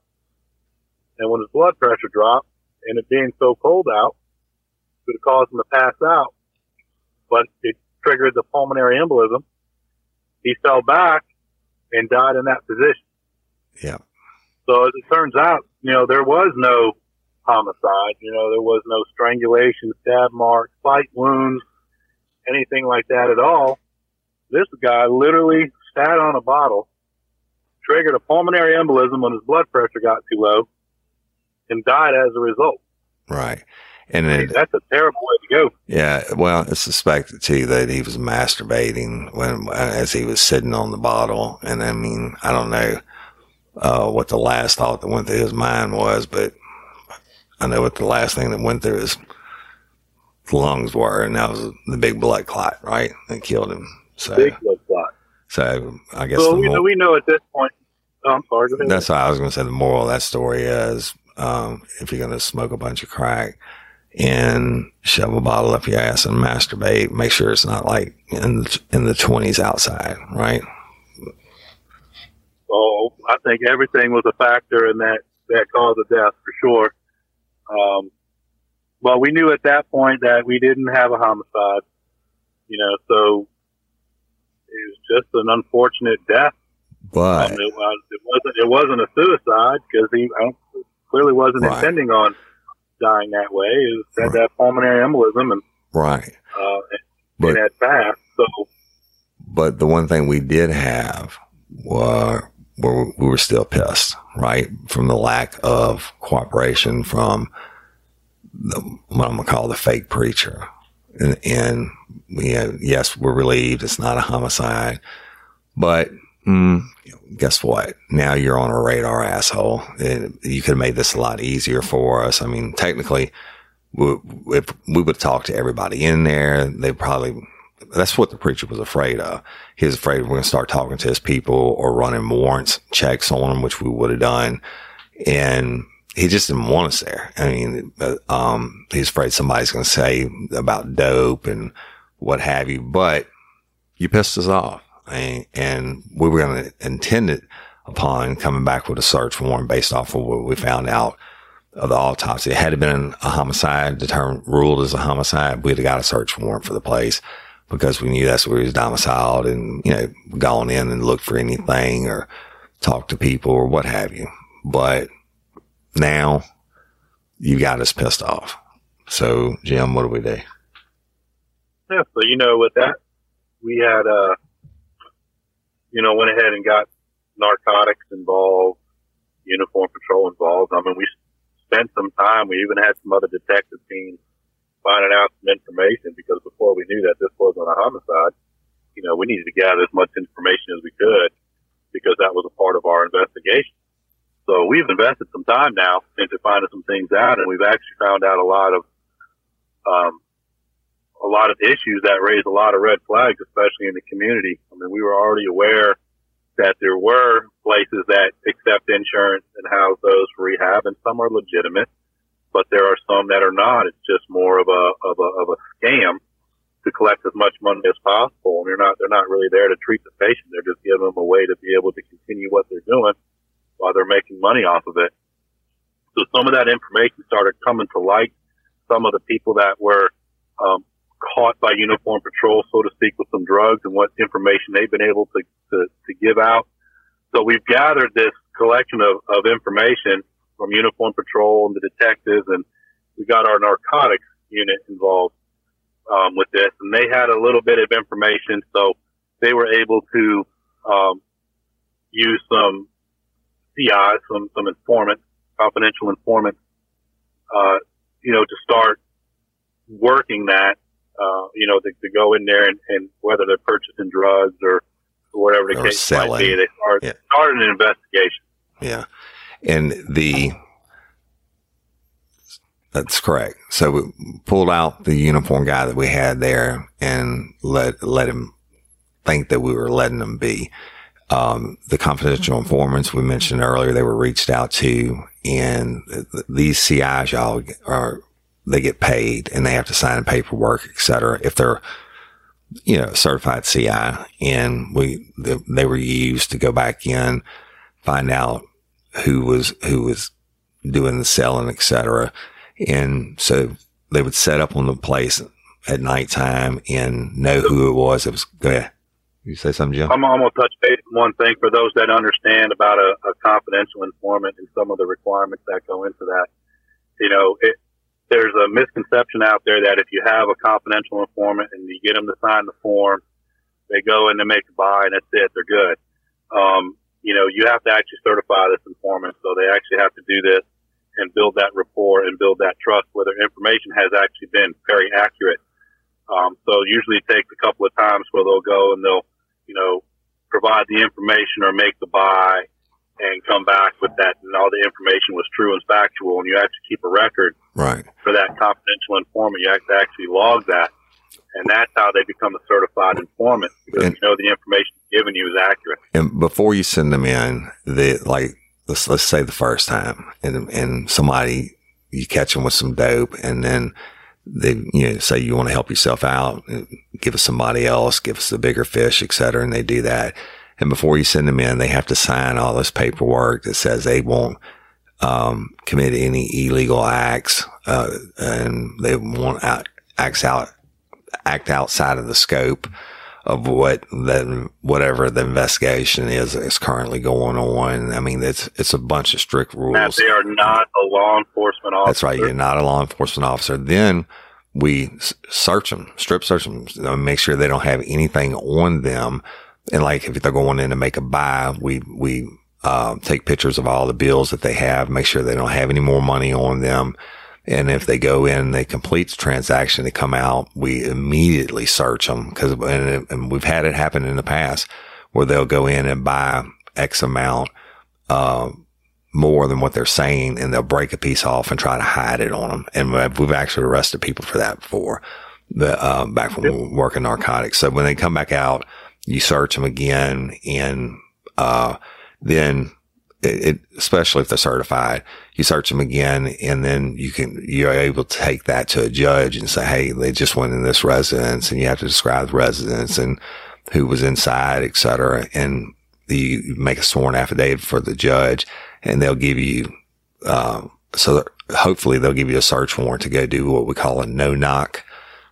And when his blood pressure dropped, and it being so cold out, it have caused him to pass out. But it triggered the pulmonary embolism. He fell back and died in that position. Yeah. So as it turns out, you know, there was no homicide. You know, there was no strangulation, stab marks, bite wounds, anything like that at all. This guy literally sat on a bottle triggered a pulmonary embolism when his blood pressure got too low and died as a result. Right. And it, that's a terrible way to go. Yeah, well, it's suspected too that he was masturbating when as he was sitting on the bottle, and I mean, I don't know uh, what the last thought that went through his mind was, but I know what the last thing that went through his lungs were, and that was the big blood clot, right? That killed him. So big blood clot. So I guess well, we, know, we know at this point. Oh, I'm sorry. That's what I was going to say. The moral of that story is, um, if you're going to smoke a bunch of crack and shove a bottle up your ass and masturbate, make sure it's not like in the, in the twenties outside, right? Oh, I think everything was a factor in that that cause of death for sure. Um, well, we knew at that point that we didn't have a homicide, you know, so it was just an unfortunate death. But um, it, was, it wasn't it wasn't a suicide because he clearly wasn't right. intending on dying that way. is had right. that pulmonary embolism and right, uh, and, but, and had passed. So, but the one thing we did have were were we were still pissed, right, from the lack of cooperation from the, what I'm gonna call the fake preacher, and, and we yes we're relieved it's not a homicide, but mm, guess what? Now you're on a radar, asshole. And you could have made this a lot easier for us. I mean, technically, we, if we would talk to everybody in there, they probably, that's what the preacher was afraid of. He was afraid we're going to start talking to his people or running warrants checks on them, which we would have done. And he just didn't want us there. I mean, um, he's afraid somebody's going to say about dope and what have you, but you pissed us off and we were going to intend it upon coming back with a search warrant based off of what we found out of the autopsy. It had been a homicide determined, ruled as a homicide. We'd have got a search warrant for the place because we knew that's where he was domiciled and, you know, gone in and looked for anything or talked to people or what have you. But now you got us pissed off. So Jim, what do we do? Yeah. So, you know, with that, we had, uh, you know, went ahead and got narcotics involved, uniform patrol involved. I mean, we spent some time. We even had some other detective teams finding out some information because before we knew that this wasn't a homicide, you know, we needed to gather as much information as we could because that was a part of our investigation. So we've invested some time now into finding some things out, and we've actually found out a lot of um, a lot of issues that raised a lot of red flags, especially in the community. I mean, we were already aware that there were places that accept insurance and house those for rehab, and some are legitimate, but there are some that are not. It's just more of a of a of a scam to collect as much money as possible. And they're not they're not really there to treat the patient. They're just giving them a way to be able to continue what they're doing while they're making money off of it. So some of that information started coming to light. Some of the people that were um, caught by uniform patrol, so to speak, with some drugs and what information they've been able to, to, to give out. So we've gathered this collection of, of information from uniform patrol and the detectives and we got our narcotics unit involved, um, with this and they had a little bit of information. So they were able to, um, use some CI, some, some informants, confidential informants, uh, you know, to start working that uh, you know, to, to, go in there and, and, whether they're purchasing drugs or, whatever the or case selling. might be, they start, yeah. started an investigation. Yeah. And the, that's correct. So we pulled out the uniform guy that we had there and let, let him think that we were letting him be. Um, the confidential informants we mentioned earlier, they were reached out to and these CIs y'all are they get paid and they have to sign paperwork, et cetera. If they're, you know, certified CI and we, they were used to go back in, find out who was, who was doing the selling, et cetera. And so they would set up on the place at nighttime and know who it was. It was, go ahead. You say something, Jim? I'm, I'm going to touch base on one thing for those that understand about a, a confidential informant and some of the requirements that go into that. You know, it, there's a misconception out there that if you have a confidential informant and you get them to sign the form, they go and they make a buy and that's it, they're good. Um, you know, you have to actually certify this informant, so they actually have to do this and build that rapport and build that trust where their information has actually been very accurate. Um, so usually it takes a couple of times where they'll go and they'll, you know, provide the information or make the buy and come back with that and all the information was true and factual and you have to keep a record right for that confidential informant. You have to actually log that. And that's how they become a certified informant because And- you know the information given you is accurate. and before you send them in the like let's let's say the first time and and somebody you catch them with some dope and then they you know say you want to help yourself out give us somebody else give us the bigger fish et cetera and they do that and before you send them in they have to sign all this paperwork that says they won't um, commit any illegal acts uh, and they won't acts out act outside of the scope of what the whatever the investigation is is currently going on. I mean, it's it's a bunch of strict rules. they are not a law enforcement officer. That's right. You're not a law enforcement officer. Then we search them, strip search them, make sure they don't have anything on them. And like if they're going in to make a buy, we we uh, take pictures of all the bills that they have, make sure they don't have any more money on them. And if they go in and they complete the transaction, they come out, we immediately search them because, and, and we've had it happen in the past where they'll go in and buy X amount, uh, more than what they're saying and they'll break a piece off and try to hide it on them. And we've- we've actually arrested people for that before the, uh, back when we were working narcotics. So when they come back out, you search them again and, uh, then it, especially if they're certified, you search them again and then you can, you're able to take that to a judge and say, Hey, they just went in this residence and you have to describe the residence and who was inside, et cetera. And you make a sworn affidavit for the judge and they'll give you, uh, so hopefully they'll give you a search warrant to go do what we call a no knock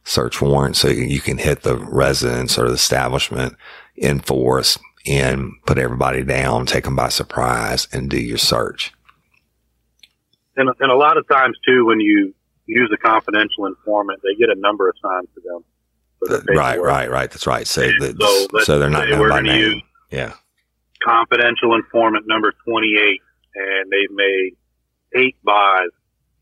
search warrant. So you can hit the residence or the establishment in force and put everybody down, take them by surprise and do your search. And, and a lot of times too, when you use a confidential informant, they get a number assigned to them. the Right, right, right. That's right. So, the, so so they're not known by name. Yeah. confidential informant number 28 and they've made eight buys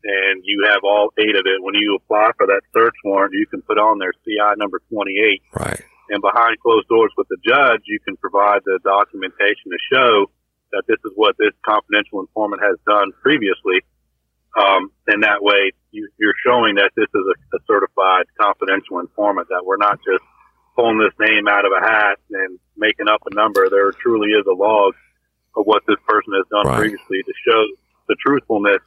and you have all eight of it. When you apply for that search warrant, you can put on there CI number 28 Right. and behind closed doors with the judge, you can provide the documentation to show that this is what this confidential informant has done previously. Um, and that way you, you're showing that this is a, a certified confidential informant, that we're not just pulling this name out of a hat and making up a number. There truly is a log of what this person has done Right. previously to show the truthfulness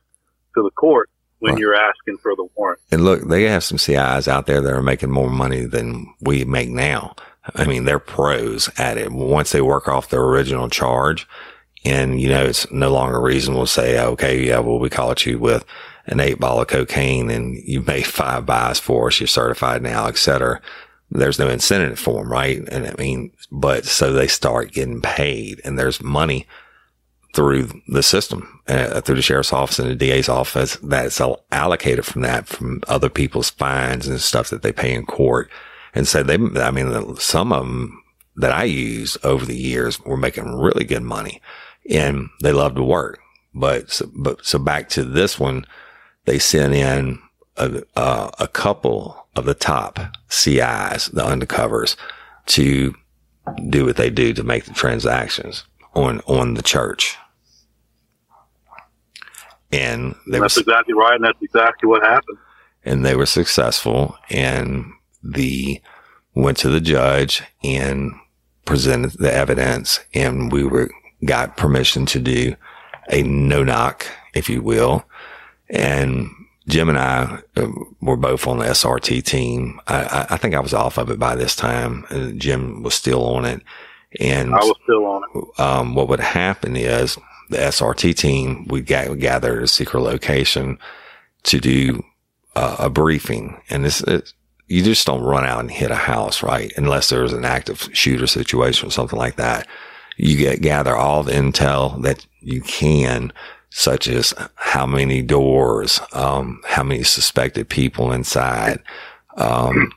to the court when Right. you're asking for the warrant. And look, they have some CIs out there that are making more money than we make now. I mean, they're pros at it. Once they work off their original charge and, you know, it's no longer reasonable to say, okay, yeah, well, we caught you with an eight ball of cocaine and you made five buys for us. You're certified now, et cetera. There's no incentive for them, right? And I mean, but so they start getting paid and there's money through the system, uh, through the sheriff's office and the DA's office that's allocated from that, from other people's fines and stuff that they pay in court. And so they, I mean, some of them that I use over the years were making really good money and they love to work. But, so, but, so back to this one, they sent in a, a, a couple of the top CIs, the undercovers to do what they do to make the transactions on on the church. And they were That's exactly right. And that's exactly what happened. and they were successful and the went to the judge and presented the evidence and we were got permission to do a no knock, if you will. And Jim and I uh, were both on the SRT team. I, I, I think I was off of it by this time. and Jim was still on it. And I was still on it. um, what would happen is the SRT team would ga- gather at a secret location to do uh, a briefing. And this, it, you just don't run out and hit a house, right? Unless there's an active shooter situation or something like that. You get, gather all the intel that you can, such as how many doors, um, how many suspected people inside, um,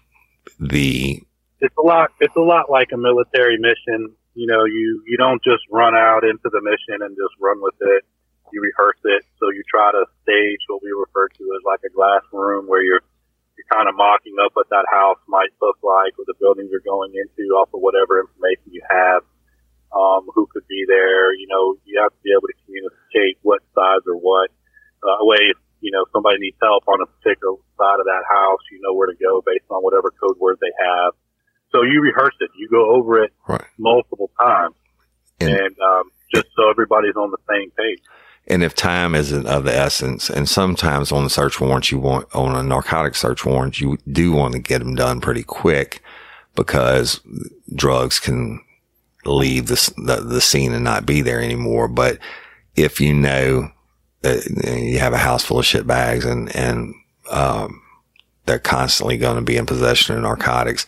the it's a lot it's a lot like a military mission you know you you don't just run out into the mission and just run with it you rehearse it. So you try to stage what we refer to as like a glass room where you're you're kind of mocking up what that house might look like or the building you're going into off of whatever information you have. Um, who could be there? You know, you have to be able to communicate what size or what uh, way. You know, somebody needs help on a particular side of that house. You know where to go based on whatever code word they have. So you rehearse it. You go over it Right. multiple times, And- and um, just so everybody's on the same page. And if time isn't of the essence, and sometimes on the search warrants, you want, on a narcotic search warrant, you do want to get them done pretty quick because drugs can leave the, the, the scene and not be there anymore. But if you know that you have a house full of shit bags and, and, um, they're constantly going to be in possession of narcotics,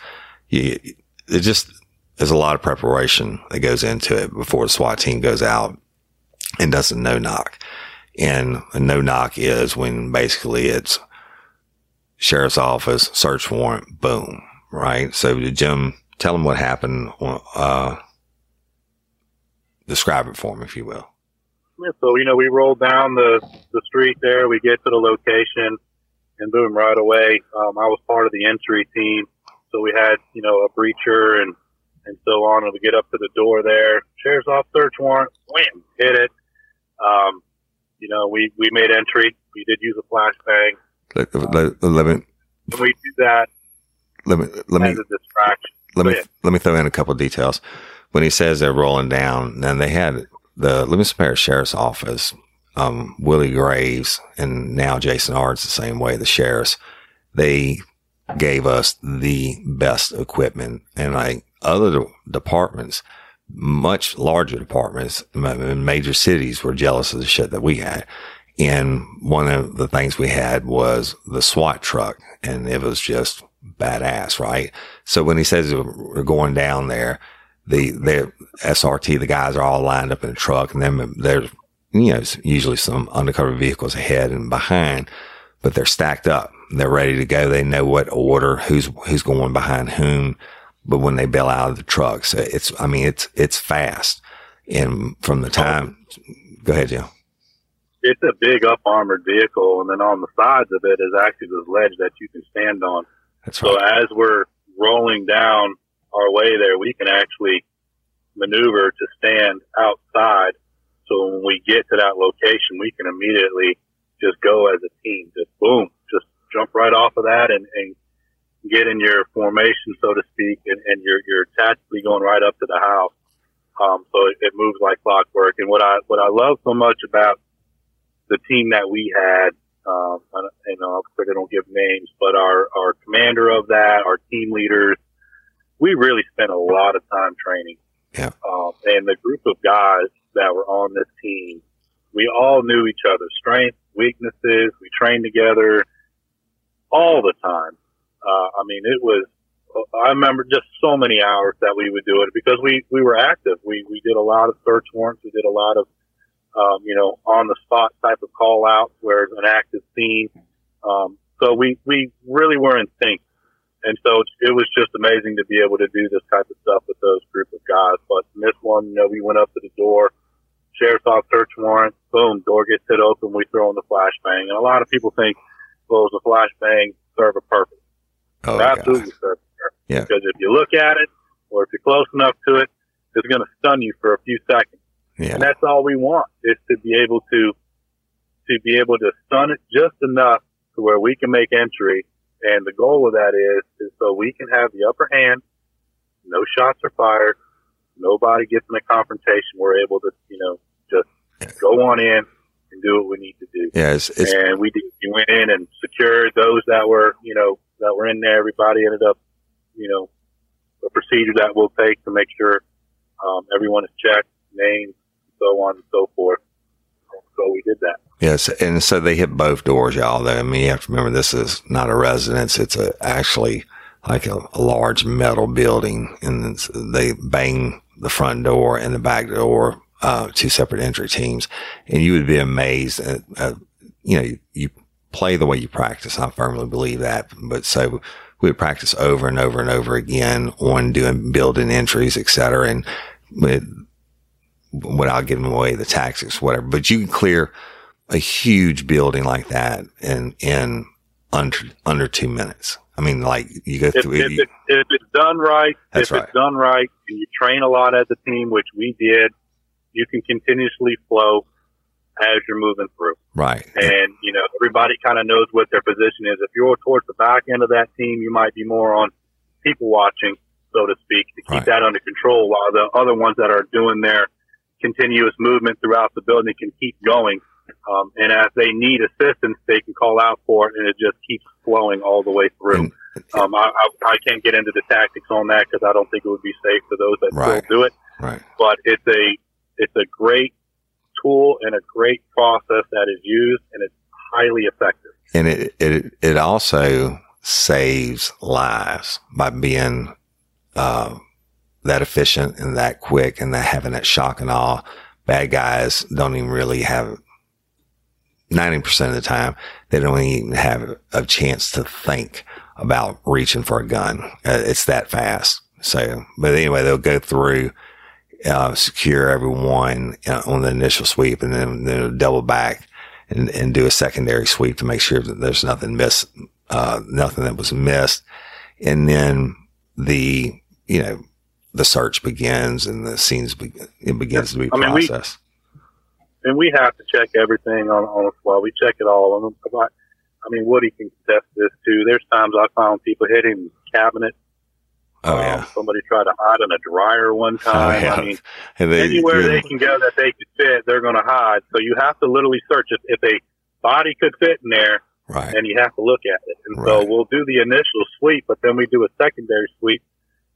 you, it just, there's a lot of preparation that goes into it before the SWAT team goes out and does a no knock. And a no knock is when basically it's sheriff's office, search warrant, boom, right? So Jim, tell them what happened. Uh, describe it for me, if you will. Yeah, so you know, we roll down the the street there. We get to the location, and boom, right away. Um, I was part of the entry team, so we had you know a breacher and and so on. And we get up to the door there. Sheriff's off search warrant. Wham! Hit it. Um, you know, we we made entry. We did use a flashbang. Let, let, let me, we do that let me, let me, as a distraction. let me, ahead. let me throw in a couple of details. When he says they're rolling down, then they had the Livingston Sheriff's Office, um, Willie Graves and now Jason Ard's the same way, the sheriffs, they gave us the best equipment and like other departments, much larger departments in major cities were jealous of the shit that we had. And one of the things we had was the SWAT truck and it was just badass, right? So when he says we're going down there, the, the SRT, the guys are all lined up in a truck and then there's, you know, usually some undercover vehicles ahead and behind, but they're stacked up. They're ready to go. They know what order, who's, who's going behind whom. But when they bail out of the trucks, so it's, I mean, it's, it's fast. And from the time, go ahead, Jim. It's a big up armored vehicle, and then on the sides of it is actually this ledge that you can stand on. That's So right. as we're rolling down our way there, we can actually maneuver to stand outside. So when we get to that location, we can immediately just go as a team, just boom, jump right off of that and, and get in your formation, so to speak, and, and you're, you're tactically going right up to the house. Um, so it, it moves like clockwork. And what I, what I love so much about the team that we had, um, I don't- you know, of course I don't give names, but our, our commander of that, our team leaders, we really spent a lot of time training. Yeah. Um, and the group of guys that were on this team, we all knew each other's strengths, weaknesses. We trained together all the time. Uh, I mean, it was, I remember just so many hours that we would do it because we, we were active. We, we did a lot of search warrants. We did a lot of, um, you know, on the spot type of call outs where it's an active scene. Um, so we, we really were in sync. And so it was just amazing to be able to do this type of stuff with those group of guys. But in this one, you know, we went up to the door, sheriff's off search warrant, boom, door gets hit open, we throw in the flashbang. And a lot of people think, well, does the flashbang serve a purpose? Oh, absolutely a purpose. Yeah. Because if you look at it, or if you're close enough to it, it's going to stun you for a few seconds. Yeah. And that's all we want is to be able to, to be able to stun it just enough to where we can make entry. And the goal of that is, is so we can have the upper hand. No shots are fired. Nobody gets in a confrontation. We're able to, you know, just go on in and do what we need to do. Yeah. It's, it's, and we did, we went in and secured those that were, you know, that were in there. Everybody ended up, you know, a procedure that we'll take to make sure um, everyone is checked, names, so on and so forth. So we did that. Yes, and so they hit both doors, y'all. Though I mean, you have to remember this is not a residence; it's a actually like a, a large metal building, and they bang the front door and the back door, uh, two separate entry teams, and you would be amazed at, at you know, you, you play the way you practice. I firmly believe that, but so we would practice over and over and over again on doing building entries, et cetera, and it, without giving away the tactics, whatever. But you can clear a huge building like that in in under under two minutes. I mean, like you go If, through. if, it, if it's done right, That's if right. it's done right, and you train a lot as a team, which we did, you can continuously flow as you're moving through. right. And, you know, everybody kind of knows what their position is. If you're towards the back end of that team, you might be more on people watching, so to speak, to keep Right. that under control while the other ones that are doing their continuous movement throughout the building can keep going. Um, and as they need assistance, they can call out for it and it just keeps flowing all the way through. And- Um, I, I, I can't get into the tactics on that because I don't think it would be safe for those that Right. still do it Right. but it's a it's a great tool and a great process that is used and it's highly effective. and it it it also saves lives by being uh, that efficient and that quick and that having that shock and awe. Bad guys don't even really have ninety percent of the time they don't even have a chance to think about reaching for a gun. Uh, it's that fast. So, but anyway, they'll go through. Uh, secure everyone uh, on the initial sweep and then, then double back and, and do a secondary sweep to make sure that there's nothing missed, uh, nothing that was missed. And then the, you know, the search begins and the scenes, be, it begins to be I mean, we- processed. And we have to check everything on on the fly. We check it all. I mean, Woody can contest this too. There's times I found people hitting cabinet. Oh, Um, yeah. somebody tried to hide in a dryer one time. yeah. I mean, And they- anywhere they can go that they can fit, they're going to hide. So you have to literally search if, if a body could fit in there. right. and you have to look at it. And Right. so we'll do the initial sweep, but then we do a secondary sweep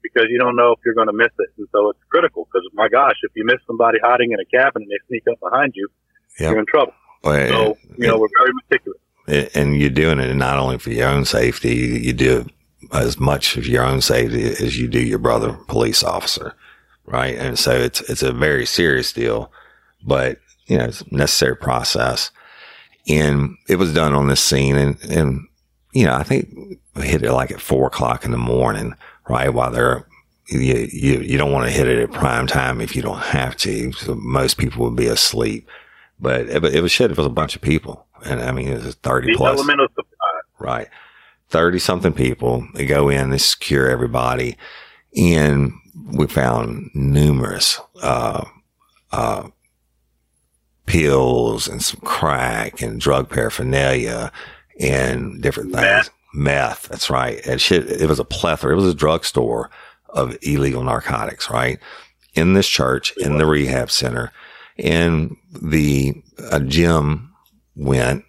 because you don't know if you're going to miss it. And so it's critical because my gosh, if you miss somebody hiding in a cabin and they sneak up behind you, Yep. you're in trouble. Well, So, you know, we're very meticulous. and- you're doing it not only for your own safety, you do as much of your own safety as you do your brother police officer. Right. And so it's, it's a very serious deal, but you know, it's a necessary process. And it was done on this scene and, and, you know, I think we hit it like at four o'clock in the morning, right? While they're, you, you, you don't want to hit it at prime time if you don't have to. So most people would be asleep, but it, it was shit. It was a bunch of people. And I mean, it was 30 The plus. Right. 30 something people. They go in, they secure everybody. And we found numerous, uh, uh, pills and some crack and drug paraphernalia and different things. Meth. Meth. That's right. And shit, it was a plethora. It was a drugstore of illegal narcotics, right? In this church, in the rehab center. And the, uh, Jim went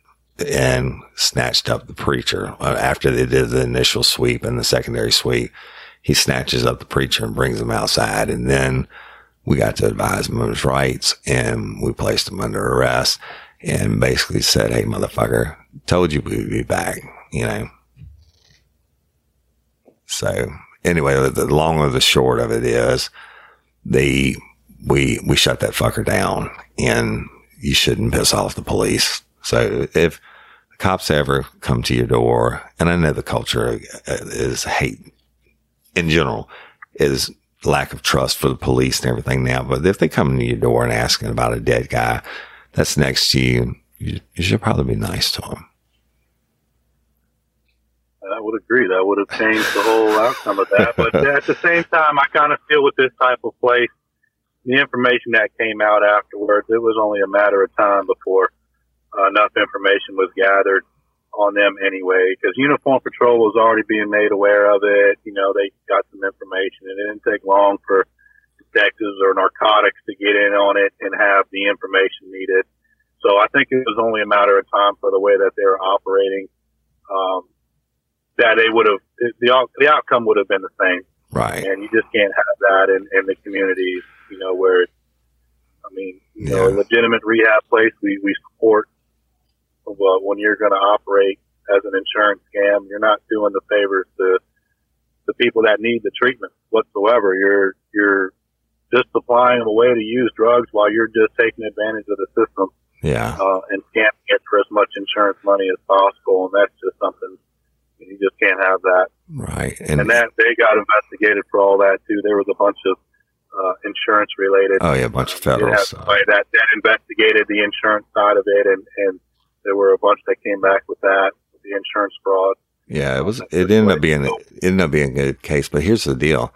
and snatched up the preacher uh, after they did the initial sweep and the secondary sweep. He snatches up the preacher and brings him outside. And then we got to advise him of his rights and we placed him under arrest and basically said, Hey, motherfucker, told you we'd be back, you know? So anyway, the, the long or the short of it is they, we, we shut that fucker down and you shouldn't piss off the police. So if the cops ever come to your door, and I know the culture uh, is hate in general is lack of trust for the police and everything now. But if they come to your door and asking about a dead guy that's next to you, you, you should probably be nice to them. I would agree. That would have changed the whole outcome of that. But at the same time, I kind of feel with this type of place, the information that came out afterwards, it was only a matter of time before enough information was gathered on them anyway. Because Uniform Patrol was already being made aware of it. You know, they got some information. And it didn't take long for detectives or narcotics to get in on it and have the information needed. So I think it was only a matter of time for the way that they were operating. Um, that they would have the the outcome would have been the same, Right. and you just can't have that in, in the communities, you know, where I mean, you know, a legitimate rehab place we we support. Well, when you're going to operate as an insurance scam, you're not doing the favors to the people that need the treatment whatsoever. You're you're just supplying a way to use drugs while you're just taking advantage of the system Yeah. uh, and scamming it for as much insurance money as possible, and that's just something you just can't have that. Right. And, that they got investigated for all that too. There was a bunch of uh, insurance related. Oh yeah, a bunch of federal stuff. That that investigated the insurance side of it, and and there were a bunch that came back with that the insurance fraud. Yeah, it was. It ended up being it ended up being a good case. But here's the deal: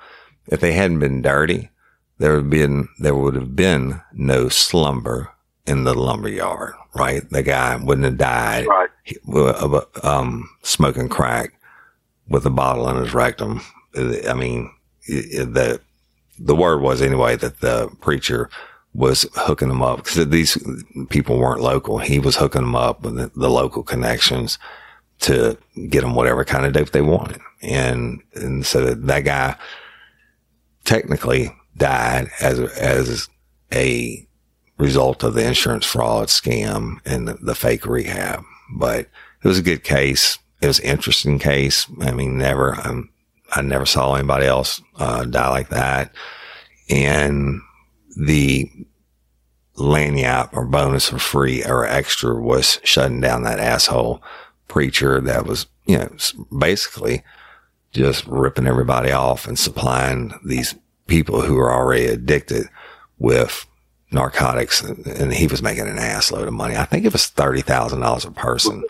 if they hadn't been dirty, there would been there would have been no slumber in the lumber yard. Right, the guy wouldn't have died. Right. He, um, smoking crack with a bottle in his rectum. I mean, the the word was anyway that the preacher was hooking them up because these people weren't local. He was hooking them up with the, the, local connections to get them whatever kind of dope they wanted. And, and so that that guy technically died as, as a result of the insurance fraud scam and the, the fake rehab. But it was a good case. It was an interesting case. I mean, never, um, I never saw anybody else, uh, die like that. And the lagniappe or bonus for free or extra was shutting down that asshole preacher that was, you know, basically just ripping everybody off and supplying these people who are already addicted with narcotics. And he was making an assload of money. I think it was $30,000 a person.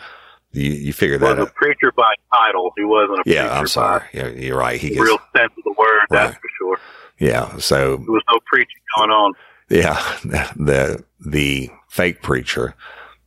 You, you figure that was a preacher by title. He wasn't a yeah. I'm sorry. Yeah, you're right. He gets, real sense of the word. Right. That's for sure. Yeah. So there was no preaching going on. Yeah. The, the fake preacher,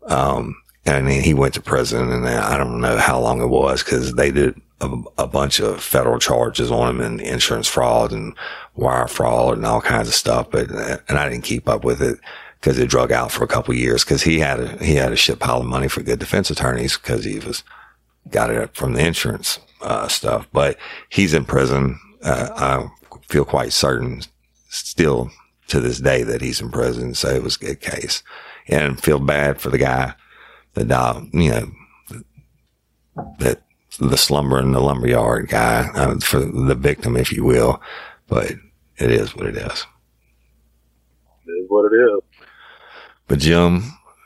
um, and he went to prison and I don't know how long it was because they did a, a, bunch of federal charges on him and insurance fraud and wire fraud and all kinds of stuff. But, and I didn't keep up with it because it drug out for a couple years because he had a, he had a shit pile of money for good defense attorneys because he was got it from the insurance, uh, stuff. But he's in prison. Uh, I feel quite certain still to this day that he's in prison. So it was a good case and feel bad for the guy the dog, you know, that the slumber in the lumberyard guy uh, for the victim, if you will. But it is what it is. It is what it is. But Jim,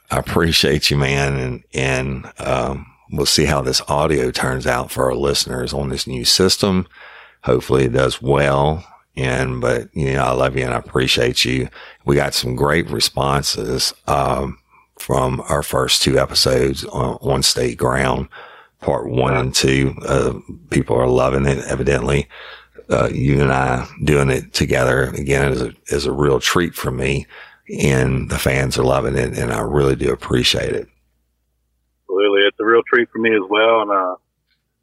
I appreciate you, man, and and um, we'll see how this audio turns out for our listeners on this new system. Hopefully, it does well. And but you know, I love you and I appreciate you. We got some great responses. Um, from our first two episodes on, on state ground, part one and two. Uh, people are loving it, evidently. Uh, you and I doing it together again is a, is a real treat for me and the fans are loving it and I really do appreciate it. Absolutely. It's a real treat for me as well. And, uh,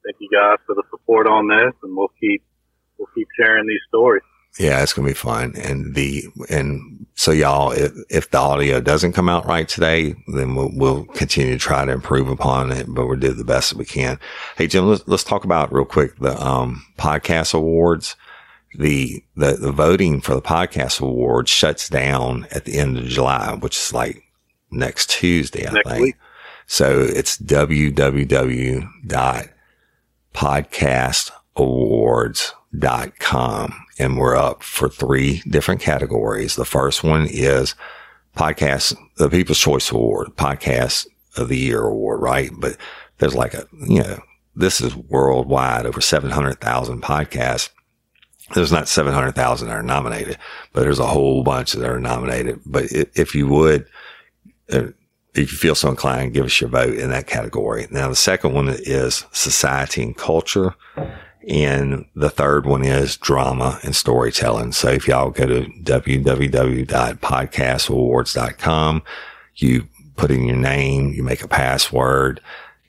thank you guys for the support on this and we'll keep, we'll keep sharing these stories. Yeah, it's going to be fun. And the, and so y'all, if, if the audio doesn't come out right today, then we'll, we'll continue to try to improve upon it, but we'll do the best that we can. Hey, Jim, let's, let's talk about real quick the, um, podcast awards. The, the, the voting for the podcast awards shuts down at the end of July, which is like next Tuesday, I next think. Week. So it's www.podcastawards.com and we're up for three different categories. The first one is podcast, the People's Choice Award, podcast of the year award, right? But there's like a, you know, this is worldwide over 700,000 podcasts. There's not 700,000 that are nominated, but there's a whole bunch that are nominated. But if you would, uh, if you feel so inclined, give us your vote in that category. Now, the second one is society and culture. And the third one is drama and storytelling. So if y'all go to www.podcastawards.com, you put in your name, you make a password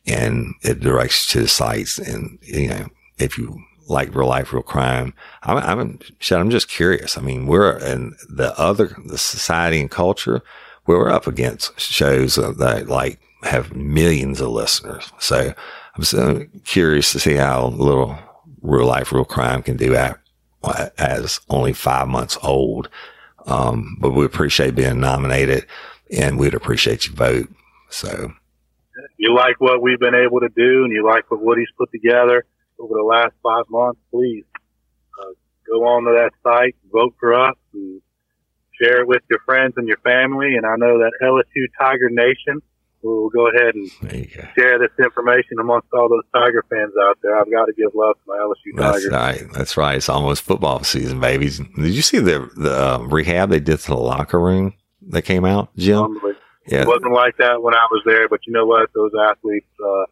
and it directs you to the sites. And, you know, if you like real life, real crime, I'm, I'm, I'm just curious. I mean, we're in the other, the society and culture, we're up against shows that like have millions of listeners. So I'm so curious to see how little real life, real crime can do at, as only five months old. Um, but we appreciate being nominated and we'd appreciate your vote. So you like what we've been able to do and you like what Woody's put together over the last five months, please uh, go on to that site, vote for us and share it with your friends and your family. And I know that LSU Tiger Nation we'll go ahead and share this information amongst all those Tiger fans out there. I've got to give love to my LSU Tigers. That's right. That's right. It's almost football season, babies. Did you see the the uh, rehab they did to the locker room that came out, Jim? Yeah. It wasn't like that when I was there, but you know what? Those athletes, uh,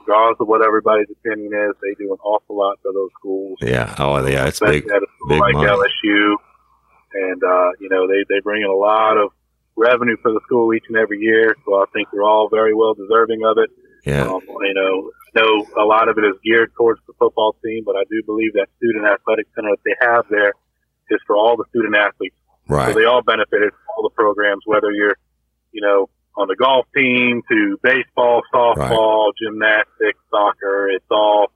regardless of what everybody's opinion is, they do an awful lot for those schools. Yeah. Oh, yeah. It's big. At a school big like money. LSU, and uh, you know they they bring in a lot of revenue for the school each and every year. So I think they're all very well deserving of it. Yeah. Um, you know, I know a lot of it is geared towards the football team, but I do believe that student athletic center that they have there is for all the student athletes. Right. So they all benefited from all the programs, whether you're, you know, on the golf team to baseball, softball, right. gymnastics, soccer. It's all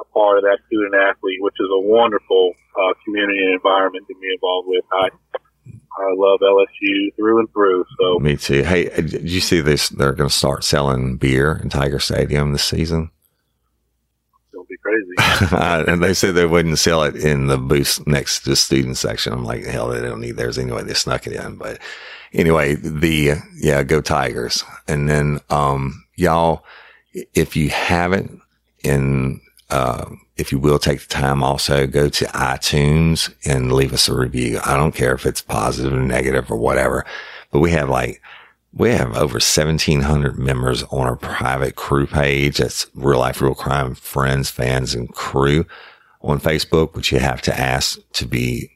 a part of that student athlete, which is a wonderful uh, community and environment to be involved with. I I love LSU through and through. So me too. Hey, did you see this? They're going to start selling beer in Tiger Stadium this season. It'll be crazy. and they said they wouldn't sell it in the booth next to the student section. I'm like, hell, they don't need theirs anyway. They snuck it in, but anyway, the yeah, go Tigers. And then um, y'all, if you haven't in uh, if you will take the time also go to iTunes and leave us a review. I don't care if it's positive or negative or whatever, but we have like, we have over 1700 members on our private crew page. That's real life, real crime friends, fans and crew on Facebook, which you have to ask to be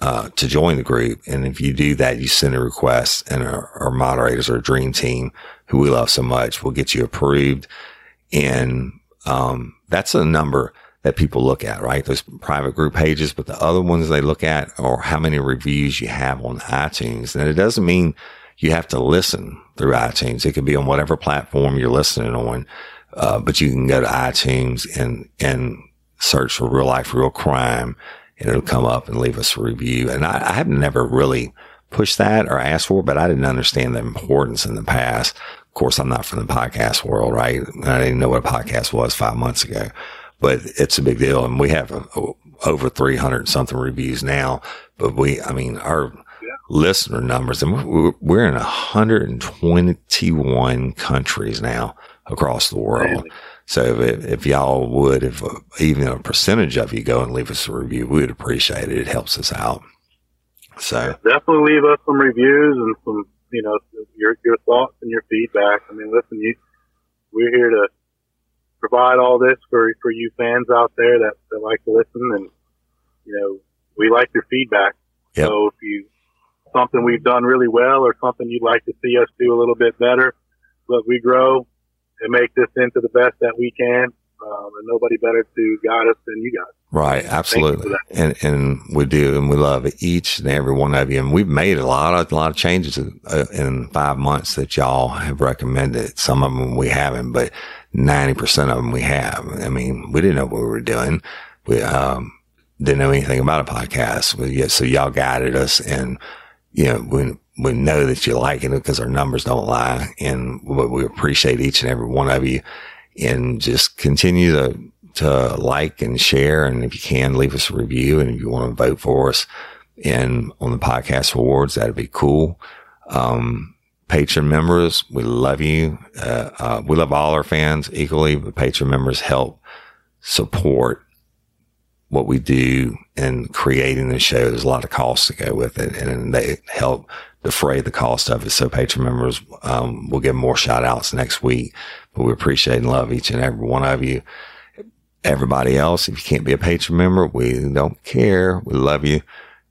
uh, to join the group. And if you do that, you send a request and our, our moderators, our dream team, who we love so much, will get you approved. And, um, that's a number that people look at, right? Those private group pages, but the other ones they look at are how many reviews you have on iTunes. And it doesn't mean you have to listen through iTunes. It could be on whatever platform you're listening on. Uh, but you can go to iTunes and, and search for real life, real crime and it'll come up and leave us a review. And I, I have never really pushed that or asked for, it, but I didn't understand the importance in the past. Of course, I'm not from the podcast world, right? I didn't know what a podcast was five months ago but it's a big deal. And we have a, a, over 300 something reviews now, but we, I mean, our yeah. listener numbers and we're, we're in 121 countries now across the world. So if, if y'all would, if uh, even a percentage of you go and leave us a review, we would appreciate it. It helps us out. So definitely leave us some reviews and some, you know, your, your thoughts and your feedback. I mean, listen, you, we're here to, provide all this for for you fans out there that, that like to listen, and you know we like your feedback. Yep. So if you something we've done really well or something you'd like to see us do a little bit better, let we grow and make this into the best that we can. Um, and nobody better to guide us than you guys. Right, absolutely, and and we do, and we love each and every one of you, and we've made a lot of a lot of changes uh, in five months that y'all have recommended. Some of them we haven't, but 90% of them we have. I mean, we didn't know what we were doing. We, um, didn't know anything about a podcast. We, so y'all guided us and, you know, we, we know that you like it because our numbers don't lie and we appreciate each and every one of you and just continue to, to like and share. And if you can leave us a review and if you want to vote for us and on the podcast awards, that'd be cool. Um, Patreon members, we love you. Uh, uh, we love all our fans equally, but Patreon members help support what we do in creating the show. There's a lot of costs to go with it and they help defray the cost of it. So Patreon members, um, will get more shout outs next week, but we appreciate and love each and every one of you. Everybody else, if you can't be a patron member, we don't care. We love you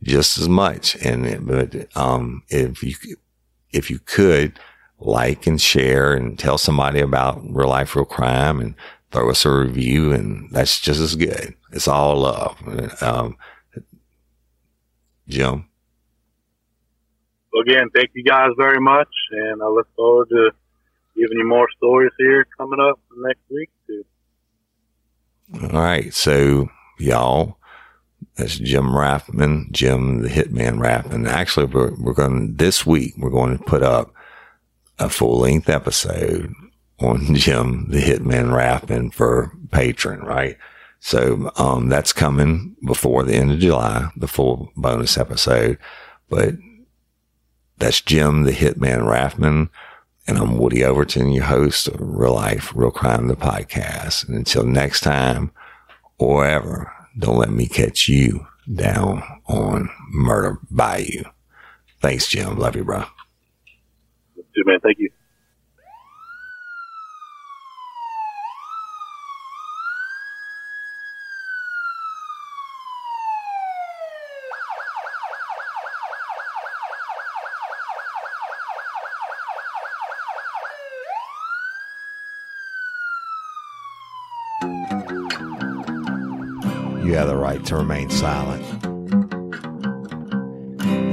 just as much. And, but, um, if you, if you could like and share and tell somebody about real life, real crime and throw us a review. And that's just as good. It's all love. Um, Jim. Well, again, thank you guys very much. And I look forward to giving you more stories here coming up next week too. All right. So y'all, that's Jim Raffman, Jim the Hitman Raffman. Actually, we're, we're going this week, we're going to put up a full length episode on Jim the Hitman Raffman for Patreon, right? So, um, that's coming before the end of July, the full bonus episode, but that's Jim the Hitman Raffman And I'm Woody Overton, your host of Real Life, Real Crime, the podcast. And until next time or ever, don't let me catch you down on Murder Bayou. Thanks, Jim. Love you, bro. Dude, man. Thank you. You have the right to remain silent.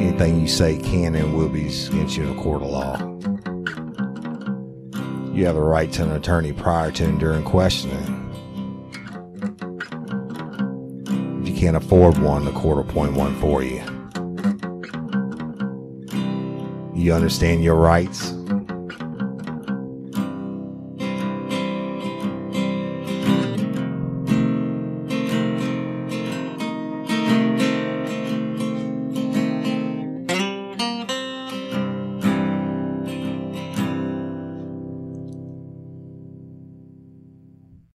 Anything you say can and will be against you in a court of law. You have the right to an attorney prior to and during questioning. If you can't afford one, the court will appoint one for you. You understand your rights?